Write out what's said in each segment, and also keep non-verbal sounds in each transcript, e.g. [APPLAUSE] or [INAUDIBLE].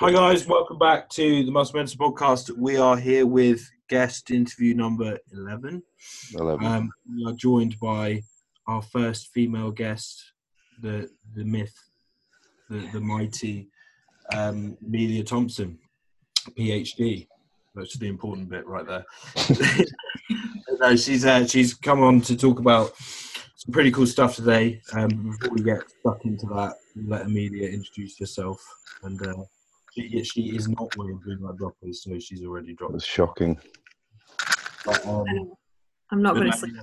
Hi guys, welcome back to the Muscle Mentor podcast. We are here with guest interview number 11. 11. Um, we are joined by our first female guest, the the myth, the, the mighty um, Emilia Thompson, PhD. That's the important bit right there. [LAUGHS] no, she's uh, she's come on to talk about some pretty cool stuff today. Um, before we get stuck into that, let Emilia introduce herself. And uh, she, she is not wearing green light blockers, so she's already dropped. That's shocking. But, um, I'm not going to sleep.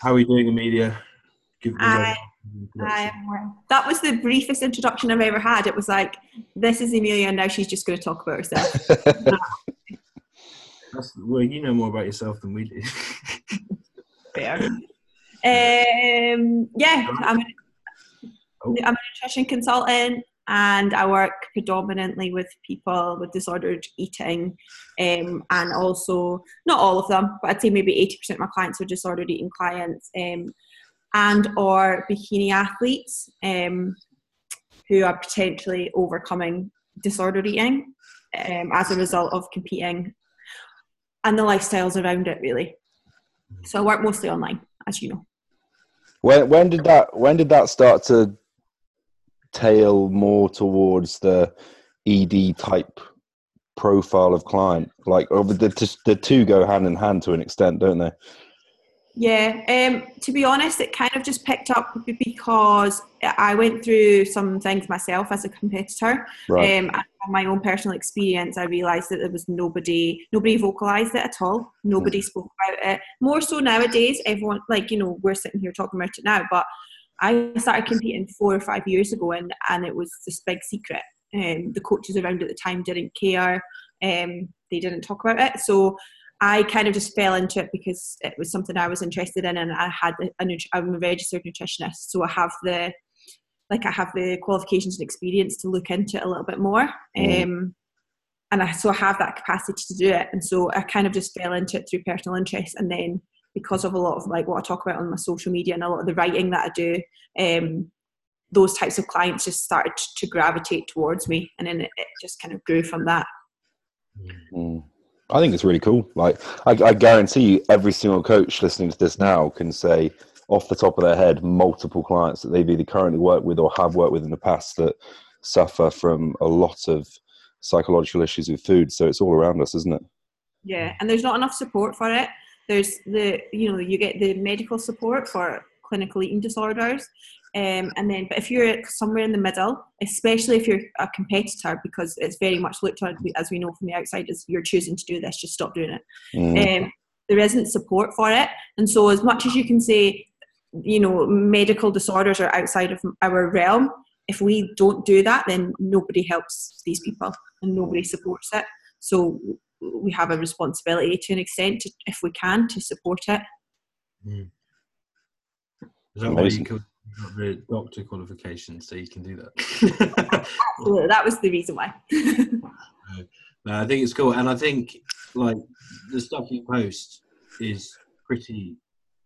How are we doing, Emilia? Give me I- a- I am. That was the briefest introduction I've ever had. It was like, this is Emilia, and now she's just going to talk about herself. [LAUGHS] That's, well, you know more about yourself than we do. Fair. Um, yeah, I'm, Oh. I'm a nutrition consultant and I work predominantly with people with disordered eating um, and also, not all of them, but I'd say maybe 80% of my clients are disordered eating clients um, and or bikini athletes um, who are potentially overcoming disordered eating um, as a result of competing and the lifestyles around it really. So I work mostly online, as you know. when when did that when did that start to tail more towards the ED type profile of client? Like, oh, the the two go hand in hand to an extent, don't they? Yeah, um, to be honest, it kind of just picked up because I went through some things myself as a competitor. Right. Um, and from my own personal experience, I realised that there was nobody, nobody vocalised it at all. Nobody spoke about it. More so nowadays, everyone, like you know, we're sitting here talking about it now, but I started competing four or five years ago, and and it was this big secret. Um, the coaches around at the time didn't care. Um, they didn't talk about it, so I kind of just fell into it because it was something I was interested in, and I had a, a I'm a registered nutritionist, so I have the like I have the qualifications and experience to look into it a little bit more. Mm. Um, and I so I have that capacity to do it, and so I kind of just fell into it through personal interest, and then because of a lot of like what I talk about on my social media and a lot of the writing that I do, um, those types of clients just started to gravitate towards me, and then it, it just kind of grew from that. Mm. I think it's really cool. Like, I, I guarantee you, every single coach listening to this now can say off the top of their head multiple clients that they've either currently worked with or have worked with in the past that suffer from a lot of psychological issues with food. So it's all around us, isn't it? Yeah, and there's not enough support for it. There's the you know you get the medical support for clinical eating disorders, um, and then but if you're somewhere in the middle, especially if you're a competitor, because it's very much looked at as we know from the outside as you're choosing to do this, just stop doing it. Mm. Um, there isn't support for it, and so as much as you can say, you know, medical disorders are outside of our realm. If we don't do that, then nobody helps these people and nobody supports it. So we have a responsibility to an extent, to, if we can, to support it. Mm. Is that why you Amazing. got got the doctor qualification so you can do that? [LAUGHS] So that was the reason why. [LAUGHS] No, I think it's cool, and I think like the stuff you post is pretty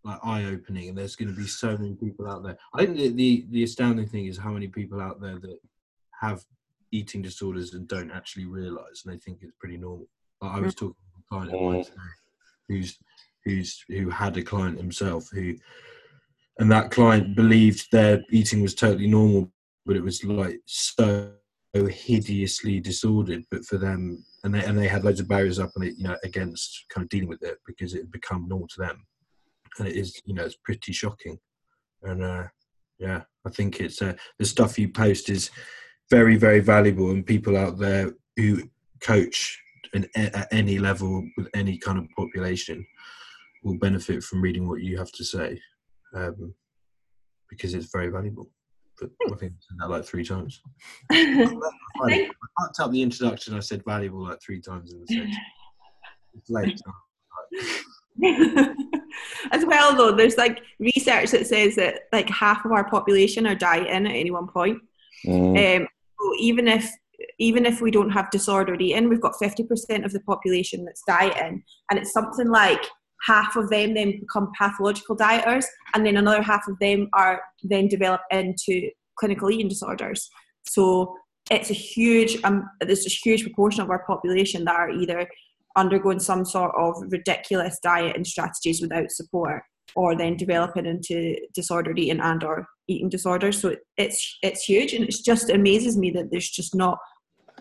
like eye opening, and there's going to be so many people out there. I think the, the the astounding thing is how many people out there that have eating disorders and don't actually realise, and they think it's pretty normal. Like, I was talking to a client of mine today who's who's who had a client himself who, and that client believed their eating was totally normal, but it was like so hideously disordered. But for them, and they and they had loads of barriers up on it, you know, against kind of dealing with it because it had become normal to them, and it is, you know, it's pretty shocking. And uh, yeah, I think it's uh, the stuff you post is very very valuable, and people out there who coach in, at any level with any kind of population will benefit from reading what you have to say um, because it's very valuable. But I think I said that like three times. [LAUGHS] I fucked up the introduction. I said valuable like three times in the sentence. It's late. [LAUGHS] As well, though, there's like research that says that like half of our population are dieting at any one point. Mm. Um, so even if even if we don't have disordered eating, we've got 50% of the population that's dieting, and it's something like half of them then become pathological dieters, and then another half of them are then develop into clinical eating disorders. So it's a huge um, there's a huge proportion of our population that are either undergoing some sort of ridiculous diet and strategies without support or then developing into disordered eating and or eating disorders so it's it's huge and it just amazes me that there's just not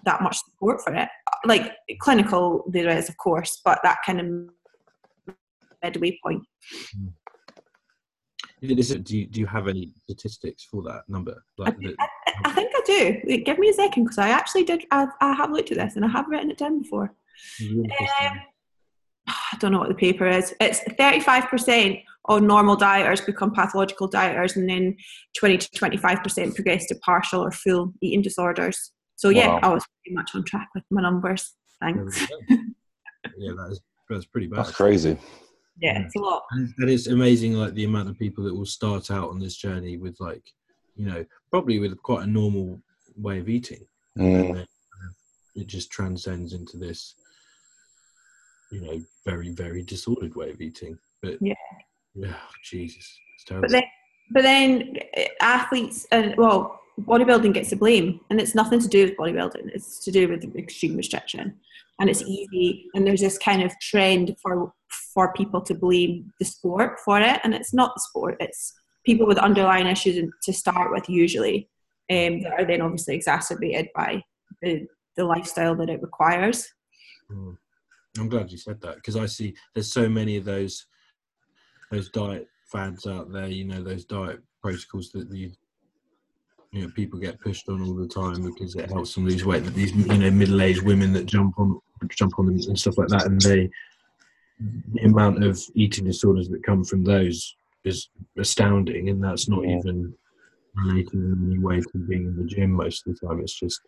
that much support for it. Like clinical there is of course but that kind of midway point. Do you, do you have any statistics for that number? Like I, I, I think I do. Give me a second because I actually did I, I have looked at this and I have written it down before. Um, I don't know what the paper is. It's 35% of normal dieters become pathological dieters, and then 20 to 25% progress to partial or full eating disorders. So, yeah, wow. I was pretty much on track with my numbers. Thanks. [LAUGHS] yeah, that is, that's pretty bad. That's crazy. Yeah, it's a lot. And it's amazing, like the amount of people that will start out on this journey with, like, you know, probably with quite a normal way of eating. Mm. it just transcends into this you know very very disordered way of eating but yeah yeah jesus it's terrible but then but then uh, athletes and well bodybuilding gets the blame and it's nothing to do with bodybuilding it's to do with extreme restriction and it's easy and there's this kind of trend for for people to blame the sport for it and it's not the sport it's people with underlying issues to start with usually um, that are then obviously exacerbated by the, the lifestyle that it requires mm. I'm glad you said that because I see there's so many of those those diet fads out there. You know those diet protocols that the you know people get pushed on all the time because it helps them lose weight. That these you know middle-aged women that jump on jump on them and stuff like that, and they the amount of eating disorders that come from those is astounding, and that's not yeah. even related in any way to being in the gym most of the time. It's just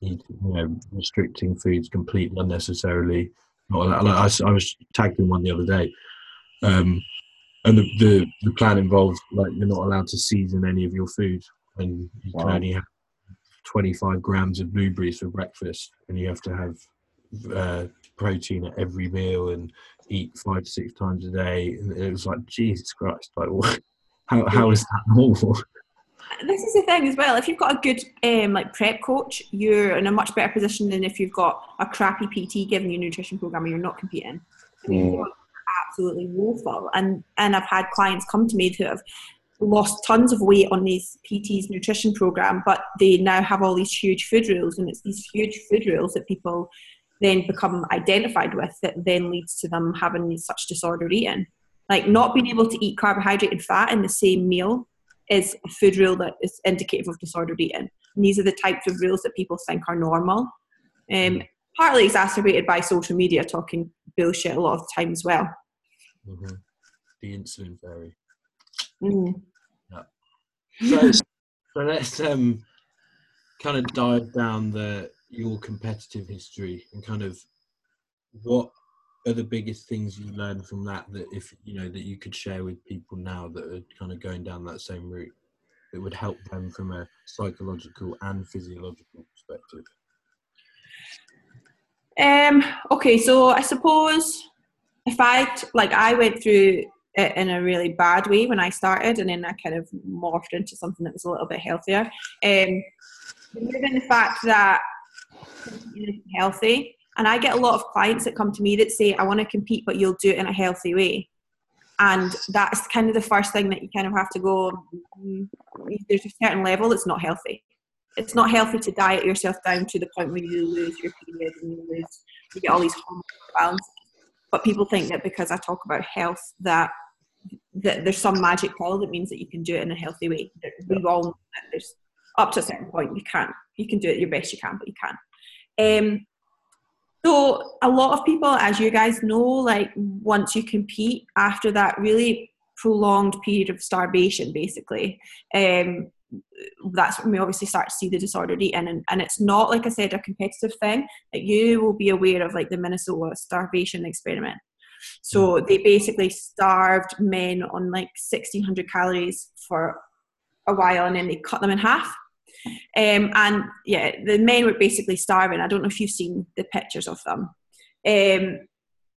you know restricting foods completely unnecessarily like, I, I, was tagged in one the other day, um, and the, the, the plan involves like you're not allowed to season any of your food, and you wow. can only have 25 grams of blueberries for breakfast, and you have to have uh, protein at every meal and eat five to six times a day. And it was like Jesus Christ, like what? [LAUGHS] How how is that normal? [LAUGHS] this is the thing as well. If you've got a good um, like prep coach, you're in a much better position than if you've got a crappy PT giving you a nutrition program and you're not competing. Mm. Absolutely woeful. And and I've had clients come to me who have lost tons of weight on these PT's nutrition program, but they now have all these huge food rules, and it's these huge food rules that people then become identified with that then leads to them having such disordered eating. Like not being able to eat carbohydrate and fat in the same meal is a food rule that is indicative of disordered eating. And these are the types of rules that people think are normal. Um, partly exacerbated by social media talking bullshit a lot of the time as well. Mm-hmm. The insulin fairy. Mm. Yeah. So, so let's um, kind of dive down the your competitive history and kind of what are the biggest things you learned from that that if you know that you could share with people now that are kind of going down that same route that would help them from a psychological and physiological perspective um okay so i suppose if i like i went through it in a really bad way when i started and then i kind of morphed into something that was a little bit healthier um given the fact that healthy and I get a lot of clients that come to me that say, I want to compete, but you'll do it in a healthy way. And that's kind of the first thing that you kind of have to go, mm, there's a certain level that's not healthy. It's not healthy to diet yourself down to the point where you lose your period and you lose, you get all these hormone balance. But people think that because I talk about health, that that there's some magic pill that means that you can do it in a healthy way. We all know that there's up to a certain point you can't. You can do it your best you can, but you can't. Um, so a lot of people, as you guys know, like once you compete after that really prolonged period of starvation, basically, um, that's when we obviously start to see the disordered eating and, and it's not like i said a competitive thing that you will be aware of like the minnesota starvation experiment so mm. they basically starved men on like 1600 calories for a while and then they cut them in half um, and yeah, the men were basically starving. I don't know if you've seen the pictures of them. Um,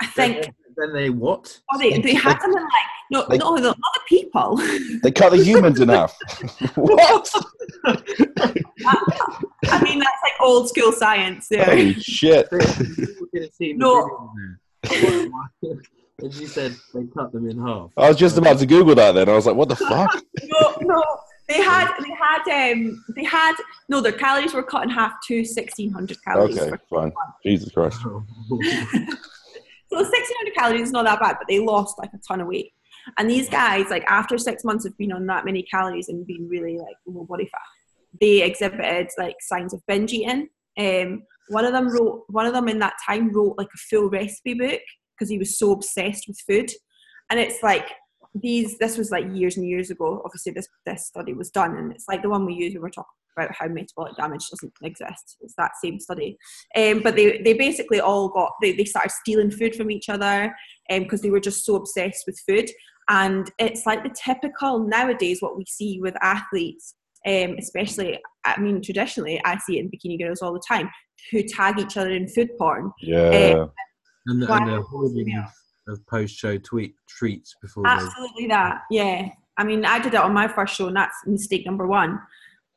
I think then they what? Oh, they, they [LAUGHS] had them in like no, Like- no, the, not the people. [LAUGHS] They cut the humans in half. [LAUGHS] what? I mean, that's like old school science. There. Holy shit! People could have seen the No. Video [LAUGHS] there. And she said they cut them in half. I was just about to Google that. Then I was like, "What the fuck?" [LAUGHS] no, no. They had, they had, um, they had. No, their calories were cut in half to sixteen hundred calories. Okay, fine. Jesus Christ. [LAUGHS] So sixteen hundred calories is not that bad, but they lost like a ton of weight. And these guys, like after six months of being on that many calories and being really like low body fat, they exhibited like signs of binge eating. Um, one of them wrote, one of them in that time wrote like a full recipe book because he was so obsessed with food. And it's like these. This was like years and years ago. Obviously, this this study was done, and it's like the one we use when we're talking about how metabolic damage doesn't exist. It's that same study. Um, but they, they basically all got they, they started stealing food from each other because they were just so obsessed with food. And it's like the typical nowadays what we see with athletes, um, especially I mean traditionally I see it in bikini girls all the time who tag each other in food porn. Yeah. and, the, Why- and the hoarding Yeah. of, of post-show tweet treats before they Absolutely that, yeah. I mean, I did it on my first show, and that's mistake number one.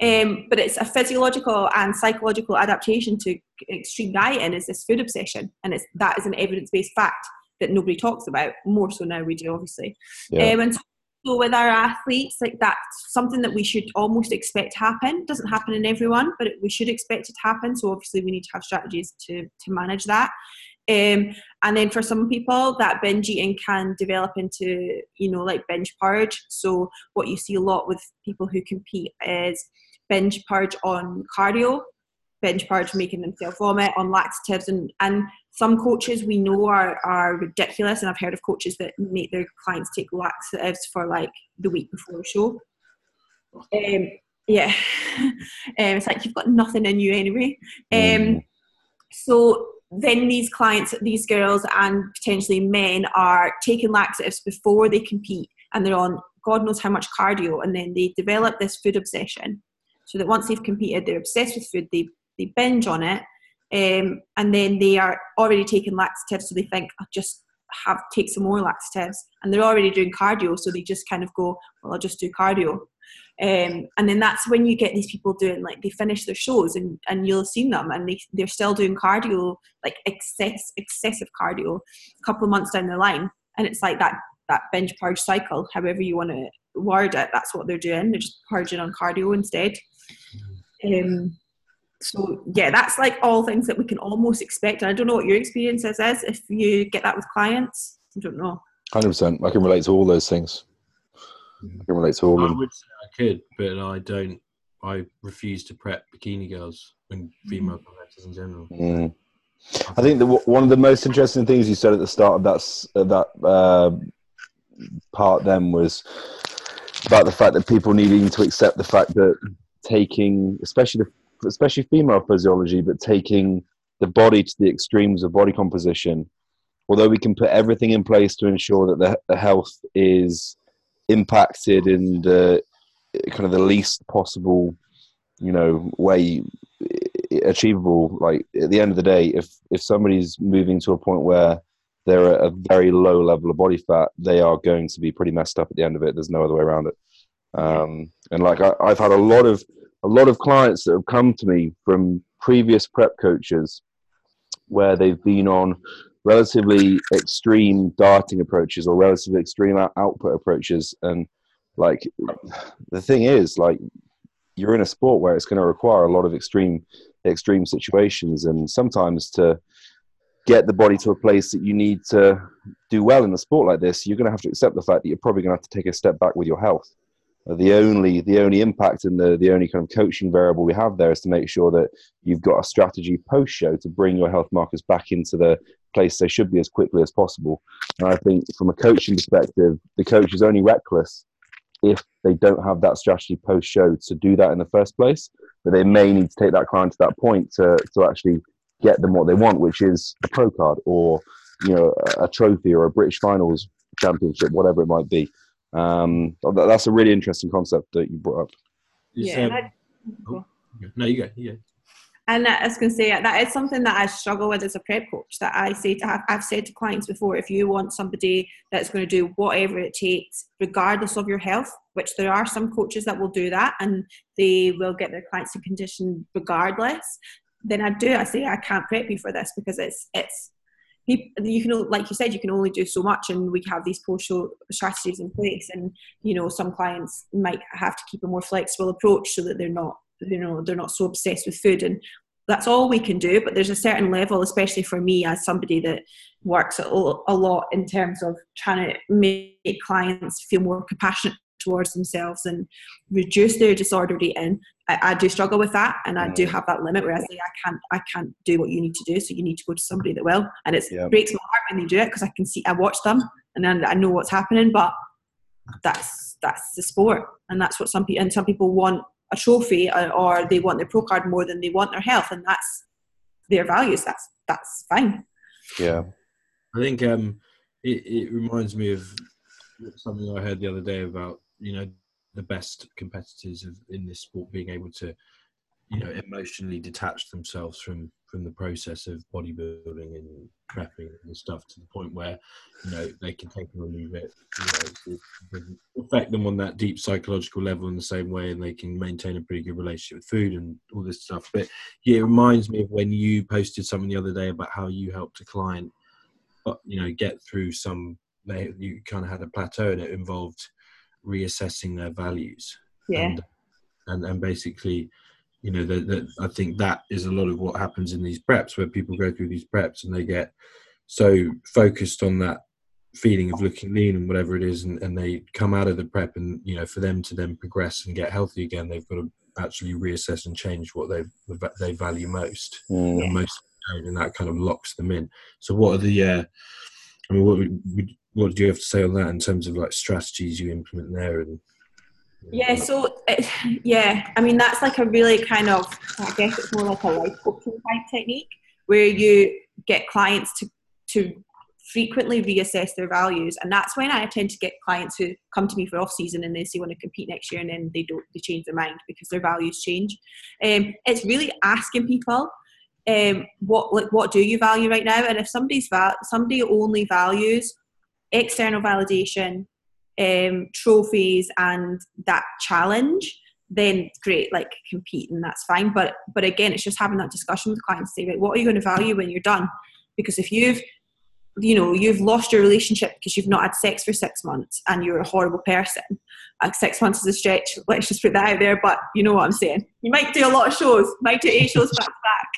Um, but it's a physiological and psychological adaptation to extreme dieting is this food obsession, and it's that is an evidence-based fact that nobody talks about. More so now we do, obviously. Yeah. Um, and so with our athletes, like that's something that we should almost expect happen. Doesn't happen in everyone, but we should expect it to happen. So obviously we need to have strategies to to manage that. Um, and then for some people, that binge eating can develop into, you know, like binge purge. So what you see a lot with people who compete is binge purge on cardio, binge purge making themselves vomit on laxatives, and and some coaches we know are are ridiculous, and I've heard of coaches that make their clients take laxatives for like the week before a show. Um, yeah, [LAUGHS] um, it's like you've got nothing in you anyway. Um, Mm. so then these clients, these girls, and potentially men are taking laxatives before they compete, and they're on God knows how much cardio, and then they develop this food obsession. So that once they've competed, they're obsessed with food. They they binge on it, um, and then they are already taking laxatives, so they think I'll just have take some more laxatives, and they're already doing cardio, so they just kind of go, well, I'll just do cardio. Um, and then that's when you get these people doing like they finish their shows and, and you'll have seen them and they, they're still doing cardio like excess excessive cardio a couple of months down the line. And it's like that that binge purge cycle however you want to word it that's what they're doing. They're just purging on cardio instead. Um, so yeah that's like all things that we can almost expect and I don't know what your experience is, is if you get that with clients I don't know Hundred percent. I can relate to all those things. I can relate to all of I them. would say I could, but I don't. I refuse to prep bikini girls and female competitors in general. Mm. I think that w- one of the most interesting things you said at the start of that uh, that uh, part then was about the fact that people needing to accept the fact that taking, especially the, especially female physiology, but taking the body to the extremes of body composition. Although we can put everything in place to ensure that the, the health is impacted in the kind of the least possible, you know, way achievable like at the end of the day if if somebody's moving to a point where they're at a very low level of body fat they are going to be pretty messed up at the end of it. There's no other way around it. Um, and like I, i've had a lot of a lot of clients that have come to me from previous prep coaches where they've been on relatively extreme dieting approaches or relatively extreme out- output approaches. And like the thing is like you're in a sport where it's going to require a lot of extreme extreme situations. And sometimes to get the body to a place that you need to do well in a sport like this you're going to have to accept the fact that you're probably going to have to take a step back with your health the only the only impact and the the only kind of coaching variable we have there is to make sure that you've got a strategy post show to bring your health markers back into the place they should be as quickly as possible and i think from a coaching perspective the coach is only reckless if they don't have that strategy post show to do that in the first place. But they may need to take that client to that point to, to actually get them what they want, which is a pro card or you know a, a trophy or a British finals championship, whatever it might be. Um, that- that's a really interesting concept that you brought up. Yeah um, and I- oh, no, you go. You go. And I was going to say that is something that I struggle with as a prep coach. That I say to have, I've said to clients before, if you want somebody that's going to do whatever it takes, regardless of your health, which there are some coaches that will do that, and they will get their clients in condition regardless. Then I do. I say I can't prep you for this because it's it's you can like you said you can only do so much and we have these post-show strategies in place and you know some clients might have to keep a more flexible approach so that they're not you know they're not so obsessed with food and that's all we can do but there's a certain level especially for me as somebody that works a lot in terms of trying to make clients feel more compassionate towards themselves and reduce their disordered eating I, I, do struggle with that and I do mm. have that limit where I say I can't I can't do what you need to do so you need to go to somebody that will and it yeah. breaks my heart when they do it because I can see I watch them and then I know what's happening but that's that's the sport and that's what some people and some people want a trophy or, uh, or they want their pro card more than they want their health, and that's their values. That's that's fine. Yeah, I think um, it, it reminds me of something I heard the other day about you know the best competitors of, in this sport being able to you know emotionally detach themselves from from the process of bodybuilding and prepping and stuff to the point where you know they can take and remove it. You know, affect them on that deep psychological level in the same way and they can maintain a pretty good relationship with food and all this stuff. But yeah it reminds me of when you posted something the other day about how you helped a client uh, you know get through some they you kind of had a plateau and it involved reassessing their values. Yeah. And and, and basically you know that i think that is a lot of what happens in these preps where people go through these preps and they get so focused on that feeling of looking lean and whatever it is and, and they come out of the prep and you know for them to then progress and get healthy again they've got to actually reassess and change what they they value most. Mm. and most and that kind of locks them in. So what are the uh i mean what what do you have to say on that in terms of like strategies you implement there and yeah, so yeah, I mean that's like a really kind of I guess it's more like a life coaching type technique where you get clients to to frequently reassess their values. And that's when I tend to get clients who come to me for off season and they say want to compete next year? And then they don't they change their mind because their values change. Um, it's really asking people um, what like what do you value right now? And if somebody's val- somebody only values external validation um, trophies and that challenge, then great, like compete and that's fine. But but again, it's just having that discussion with clients. Say, right, what are you going to value when you're done? Because if you've you know you've lost your relationship because you've not had sex for six months and you're a horrible person like six months is a stretch let's just put that out there but you know what i'm saying you might do a lot of shows might do eight shows back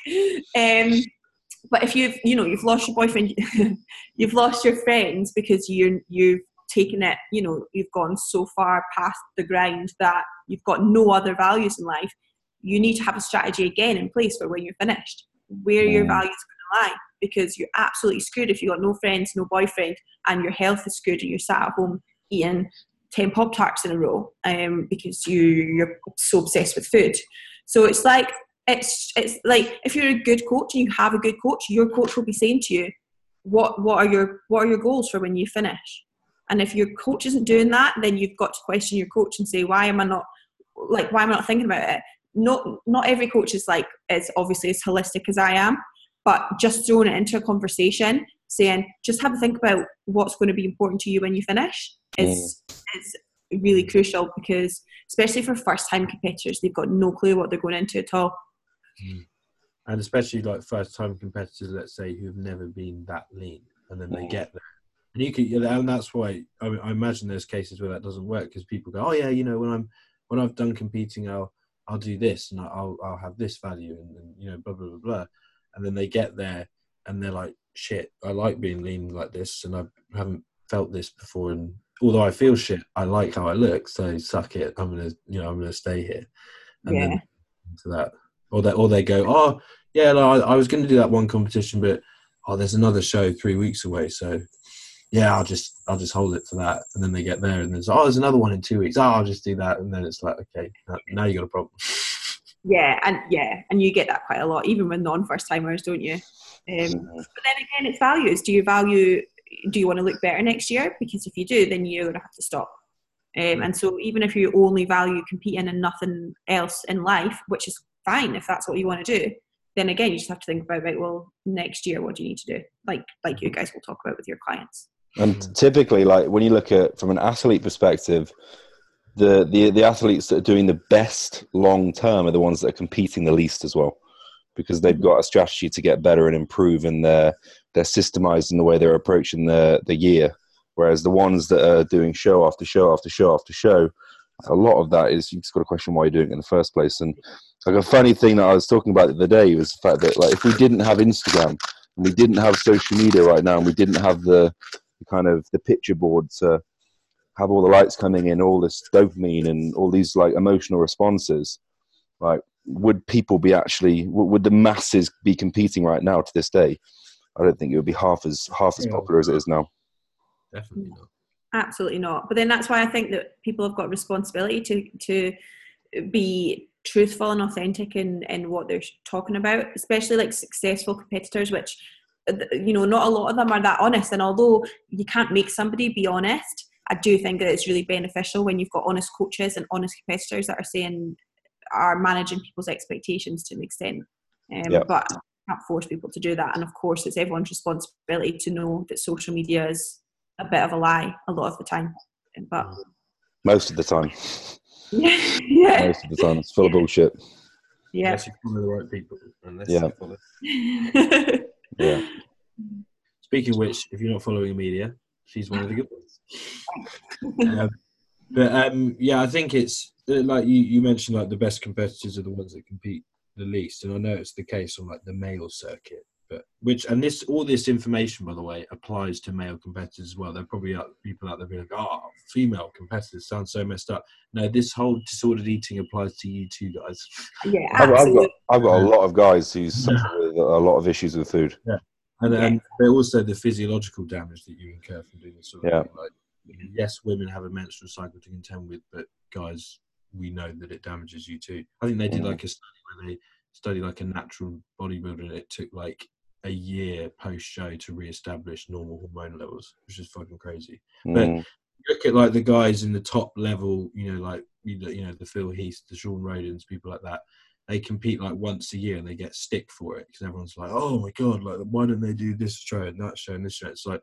to back um, but if you've you know you've lost your boyfriend [LAUGHS] you've lost your friends because you you've taken it, you know, you've gone so far past the grind that you've got no other values in life, you need to have a strategy again in place for when you're finished, where your values are going to lie. Because you're absolutely screwed if you've got no friends, no boyfriend, and your health is screwed and you're sat at home eating 10 Pop Tarts in a row um, because you, you're so obsessed with food. So it's like, it's, it's like if you're a good coach and you have a good coach, your coach will be saying to you, what, what are your what are your goals for when you finish? And if your coach isn't doing that, then you've got to question your coach and say, why am I not like why am I not thinking about it? Not not every coach is like is obviously as holistic as I am, but just throwing it into a conversation, saying just have a think about what's going to be important to you when you finish is mm. is really crucial because especially for first time competitors, they've got no clue what they're going into at all. Mm. And especially like first time competitors, let's say, who've never been that lean and then they mm. get there and you could, and that's why I, I imagine there's cases where that doesn't work because people go, oh yeah, you know, when I'm when I've done competing, I'll I'll do this and I'll I'll have this value and, and you know blah blah blah blah, and then they get there and they're like, shit, I like being lean like this and I haven't felt this before and although I feel shit, I like how I look, so suck it. I'm gonna, you know, I'm gonna stay here. And yeah. then to that, or they, or they go, oh yeah, no, I, I was going to do that one competition, but oh, there's another show three weeks away, so yeah, I'll just I'll just hold it for that, and then they get there, and there's oh, there's another one in two weeks. Oh, I'll just do that, and then it's like, okay, now you got a problem. [LAUGHS] Yeah, and yeah, and you get that quite a lot, even with non-first timers, don't you? Um, but then again, it's values. Do you value? Do you want to look better next year? Because if you do, then you're going to have to stop. Um, and so, even if you only value competing and nothing else in life, which is fine if that's what you want to do, then again you just have to think about right well next year what do you need to do like like you guys will talk about with your clients And typically, like when you look at from an athlete perspective, the the the athletes that are doing the best long term are the ones that are competing the least as well, because they've mm-hmm. got a strategy to get better and improve, and they're they're systemized in the way they're approaching the the year. Whereas the ones that are doing show after show after show after show, a lot of that is you've just got to question why you're doing it in the first place. And like a funny thing that I was talking about the other day was the fact that like if we didn't have Instagram and we didn't have social media right now and we didn't have the kind of the picture board to have all the lights coming in, all this dopamine and all these like emotional responses, like would people be actually would the masses be competing right now to this day? I don't think it would be half as half as popular as it is now. Definitely not. absolutely not but then that's why i think that people have got responsibility to to be truthful and authentic in in what they're talking about especially like successful competitors which uh, you know not a lot of them are that honest. And although you can't make somebody be honest i do think that it's really beneficial when you've got honest coaches and honest competitors that are saying are managing people's expectations to an extent. Um, Yeah. but you can't force people to do that. And of course it's everyone's responsibility to know that social media is a bit of a lie a lot of the time. But Most of the time, [LAUGHS] yeah most of the time, it's full of bullshit. yeah Unless you follow the right people. Unless Yeah. follow. [LAUGHS] Yeah, Speaking of which, if you're not following Emilia, she's one of the good ones. [LAUGHS] um, but um, yeah, I think it's uh, like you, you mentioned, like the best competitors are the ones that compete the least, and I know it's the case on like the male circuit. But which and this all this information, by the way, applies to male competitors as well. There are probably out, people out there being like, "Oh, female competitors sound so messed up." No, this whole disordered eating applies to you too, guys. yeah I've, I've got I've got a lot of guys who [LAUGHS] suffer with a lot of issues with food. And, Yeah. and but also the physiological damage that you incur from doing this sort of Yeah. thing. Like, yes, women have a menstrual cycle to contend with, but guys, we know that it damages you too. I think they did like a study where they studied like a natural bodybuilder, and it took like a year post show to re-establish normal hormone levels, which is fucking crazy. Mm, Look at like the guys in the top level, you know, like you know, you know the Phil Heath, the Shawn Rhodens, people like that. They compete like once a year and they get stick for it because everyone's like, "Oh my god, like why don't they do this show and that show and this show?" It's like,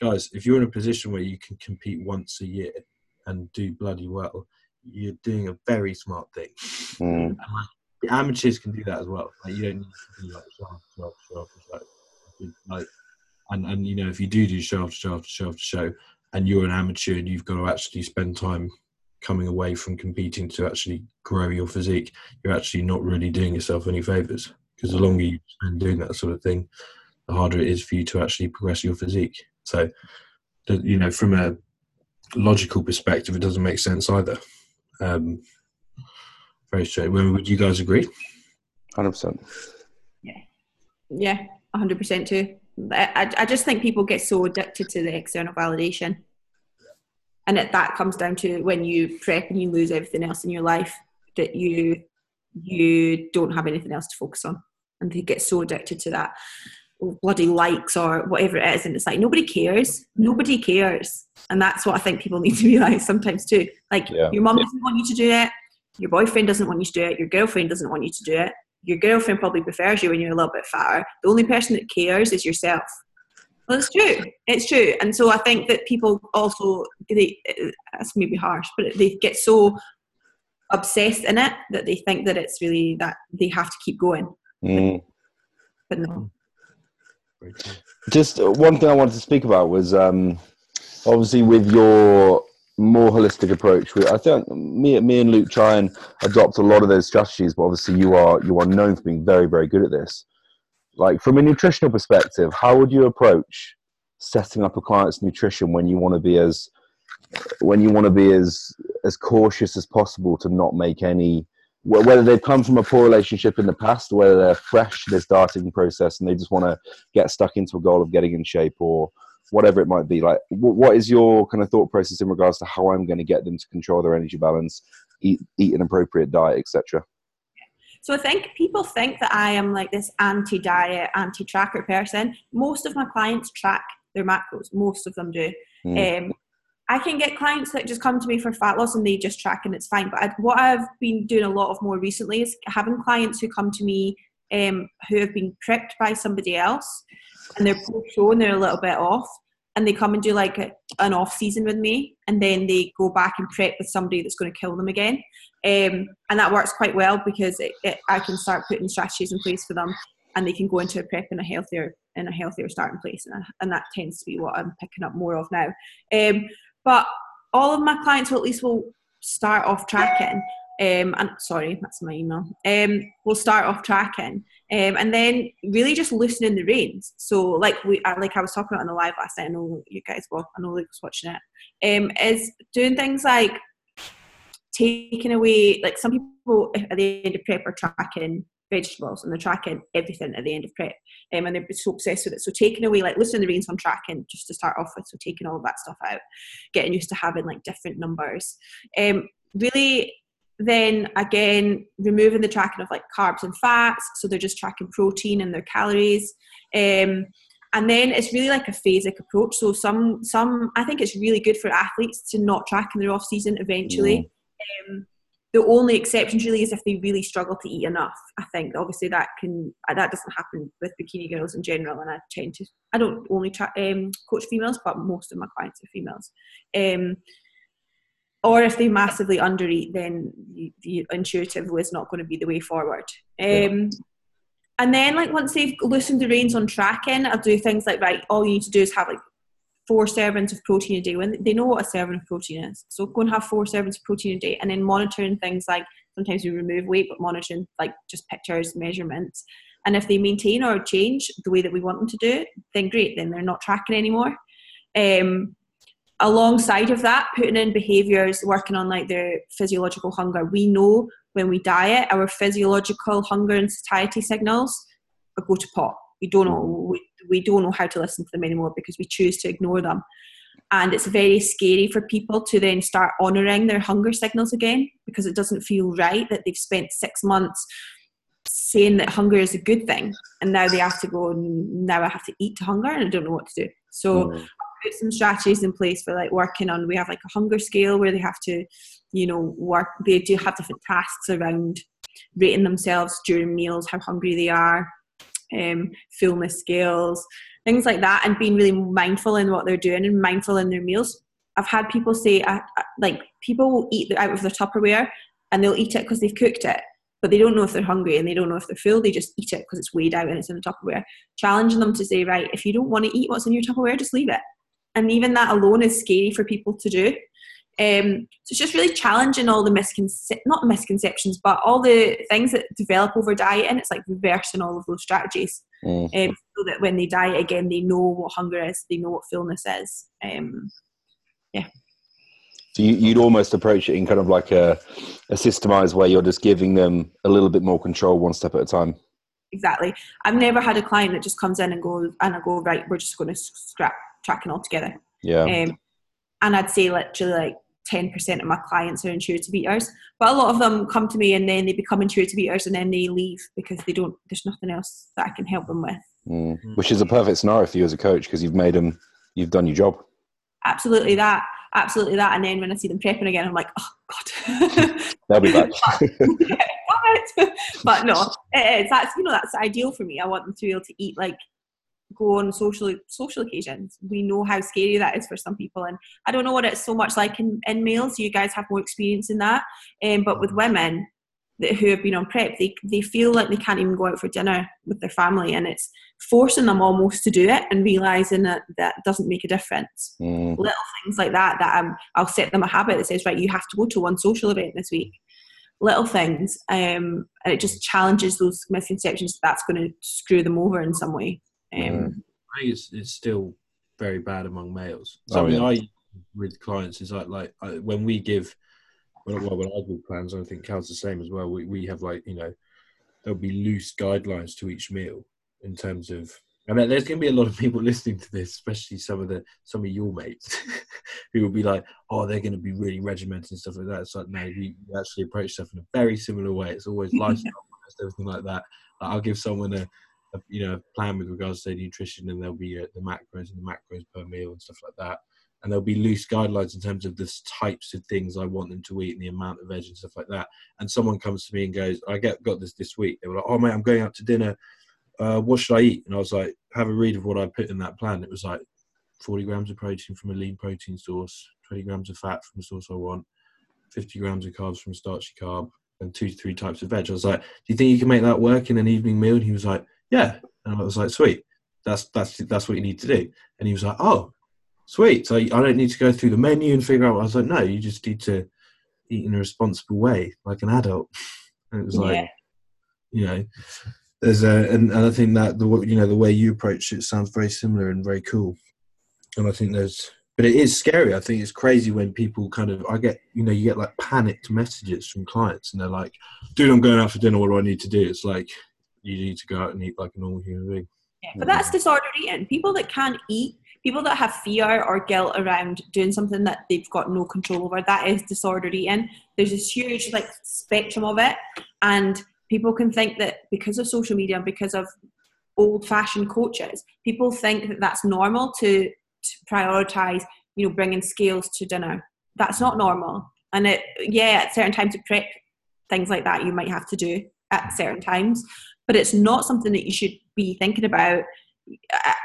guys, if you're in a position where you can compete once a year and do bloody well, you're doing a very smart thing. mm, And, like, the amateurs can do that as well. Like you don't need to do like show after show after show after show. Like, and and you know if you do do show after show after show after show, and you're an amateur and you've got to actually spend time coming away from competing to actually grow your physique, you're actually not really doing yourself any favors because the longer you spend doing that sort of thing, the harder it is for you to actually progress your physique. So, you know, from a logical perspective, it doesn't make sense either. Um, very straight. Well, Would you guys agree? Hundred percent. yeah. Yeah, 100% too. I, I- I just think people get so addicted to the external validation. And it, that comes down to when you prep and you lose everything else in your life that you you don't have anything else to focus on. And they get so addicted to that bloody likes or whatever it is. And it's like nobody cares. Nobody cares. And that's what i think people need to [LAUGHS] realize sometimes too. Like Yeah. your mum doesn't want you to do it your boyfriend doesn't want you to do it. Your girlfriend doesn't want you to do it. Your girlfriend probably prefers you when you're a little bit fatter. The only person that cares is yourself. Well it's true. It's true. And so i think that people also they that's maybe harsh but they get so obsessed in it that they think that it's really that they have to keep going. Mm. but no. Just uh, one thing I wanted to speak about was um, obviously with your more holistic approach. I think me, me and Luke try and adopt a lot of those strategies, but obviously you are you are known for being very very good at this. Like from a nutritional perspective, how would you approach setting up a client's nutrition when you want to be as when you want to be as as cautious as possible to not make any whether they've come from a poor relationship in the past, whether they're fresh this dieting process and they just want to get stuck into a goal of getting in shape or whatever it might be. Like, wh- what is your kind of thought process in regards to how I'm going to get them to control their energy balance, eat, eat an appropriate diet, etc. So I think people think that I am like this anti-diet, anti-tracker person. Most of my clients track their macros. Most of them do. Mm. Um, I can get clients that just come to me for fat loss and they just track and it's fine. But I, what I've been doing a lot of more recently is having clients who come to me um, who have been prepped by somebody else and they're post-show and they're a little bit off and they come and do like a, an off season with me and then they go back and prep with somebody that's going to kill them again um, and that works quite well because it, it, i can start putting strategies in place for them and they can go into a prep in a healthier in a healthier starting place and, and that tends to be what i'm picking up more of now um, but all of my clients will at least will start off tracking um, and sorry, that's my email. Um, we'll start off tracking, um, and then really just loosening the reins. So, like we, like I was talking about on the live last night. I know you guys were, I know Luke was watching it. Um, is doing things like taking away, like some people at the end of prep are tracking vegetables and they're tracking everything at the end of prep, um, and they're so obsessed with it. So, taking away, like loosening the reins on tracking, just to start off with. So, taking all of that stuff out, getting used to having like different numbers. Um, really then again removing the tracking of like carbs and fats so they're just tracking protein and their calories um, and then it's really like a phasic approach so some some i think it's really good for athletes to not track in their off season eventually. Um, the only exception really is if they really struggle to eat enough. I think obviously that can uh, that doesn't happen with bikini girls in general and i tend to i don't only tra- um, coach females but most of my clients are females. Um, or if they massively undereat, then the, intuitive was not going to be the way forward. Um, yeah. And then, like once they've loosened the reins on tracking, I'll do things like right. All you need to do is have like four servings of protein a day. When they know what a serving of protein is, so go and have four servings of protein a day, and then monitoring things like sometimes we remove weight, but monitoring like just pictures, measurements. And if they maintain or change the way that we want them to do it, then great. Then they're not tracking anymore. Um, alongside of that putting in behaviors working on like their physiological hunger. We know when we diet our physiological hunger and satiety signals go to pot. We don't know we, we don't know how to listen to them anymore because we choose to ignore them. And it's very scary for people to then start honoring their hunger signals again because it doesn't feel right that they've spent six months saying that hunger is a good thing and now they have to go and now i have to eat to hunger and i don't know what to do. So mm put some strategies in place for like working on we have like a hunger scale where they have to you know work they do have different tasks around rating themselves during meals how hungry they are um, fullness scales things like that and being really mindful in what they're doing and mindful in their meals i've had people say uh, like people will eat out of their tupperware and they'll eat it because they've cooked it but they don't know if they're hungry and they don't know if they're full. They just eat it because it's weighed out and it's in the Tupperware. Challenging them to say, right, if you don't want to eat what's in your Tupperware, just leave it and even that alone is scary for people to do. Um, so it's just really challenging all the misconceptions, not misconceptions, but all the things that develop over dieting. It's like reversing all of those strategies, mm. um, so that when they diet again, they know what hunger is, they know what fullness is. Um, yeah. So you, would almost approach it in kind of like a, a systemized way. You're just giving them a little bit more control, one step at a time. Exactly. I've never had a client that just comes in and goes, and I go, right, we're just going to scrap tracking altogether. Yeah. Um, and I'd say literally like 10% of my clients are intuitive eaters. But a lot of them come to me and then they become intuitive eaters and then they leave because they don't, there's nothing else that I can help them with. Mm. Which is a perfect scenario for you as a coach because you've made them, you've done your job. Absolutely that. Absolutely that. And then when I see them prepping again, I'm like, oh God. [LAUGHS] They'll be back. [LAUGHS] [LAUGHS] but no, it is. That's, you know, that's ideal for me. I want them to be able to eat like go on social social occasions. We know how scary that is for some people, and I don't know what it's so much like in, in males. You guys have more experience in that, um, but with women that, who have been on prep, they they feel like they can't even go out for dinner with their family, and it's forcing them almost to do it and realizing that that doesn't make a difference. Mm. Little things like that that um, I'll set them a habit that says, right, you have to go to one social event this week little things um, and it just challenges those misconceptions that that's going to screw them over in some way um, I think it's, it's still very bad among males. Something oh, yeah. I with clients is like like I, when we give well, when I give plans, I think Cal's the same as well. We we have like you know there'll be loose guidelines to each meal in terms of. I mean, there's going to be a lot of people [LAUGHS] listening to this, especially some of the some of your mates, [LAUGHS] who will be like, "Oh, they're going to be really regimented and stuff like that." It's like, no, we actually approach stuff in a very similar way. It's always [LAUGHS] lifestyle, everything like that. I'll give someone a you know plan with regards to nutrition, and there'll be uh, the macros and the macros per meal and stuff like that. and there'll be loose guidelines in terms of the types of things I want them to eat and the amount of veg and stuff like that. And someone comes to me and goes, "I get got this this week." They were like, "Oh mate, I'm going out to dinner. Uh, what should I eat?" And I was like, "Have a read of what I put in that plan." It was like 40 grams of protein from a lean protein source, 20 grams of fat from the source I want, 50 grams of carbs from a starchy carb, and two to three types of veg. I was like, "Do you think you can make that work in an evening meal?" And he was like, "Yeah." And I was like, "Sweet." That's that's that's what you need to do. And he was like, "Oh, sweet. So I don't need to go through the menu and figure out. I was like, no, you just need to eat in a responsible way, like an adult. [LAUGHS] And it was like, yeah. you know, there's a, and, and I think that the you know the way you approach it sounds very similar and very cool. And I think there's, but it is scary. I think it's crazy when people kind of, I get, you know, you get like panicked messages from clients, and they're like, "Dude, I'm going out for dinner. What do I need to do?" It's like you need to go out and eat like a normal human being. Yeah, but that's disordered eating. People that can't eat people that have fear or guilt around doing something that they've got no control over that is disordered eating. There's this huge like spectrum of it and people can think that because of social media and because of old fashioned coaches people think that that's normal to, to prioritize you know bringing scales to dinner. That's not normal. And it yeah at certain times to prep things like that you might have to do at certain times but it's not something that you should be thinking about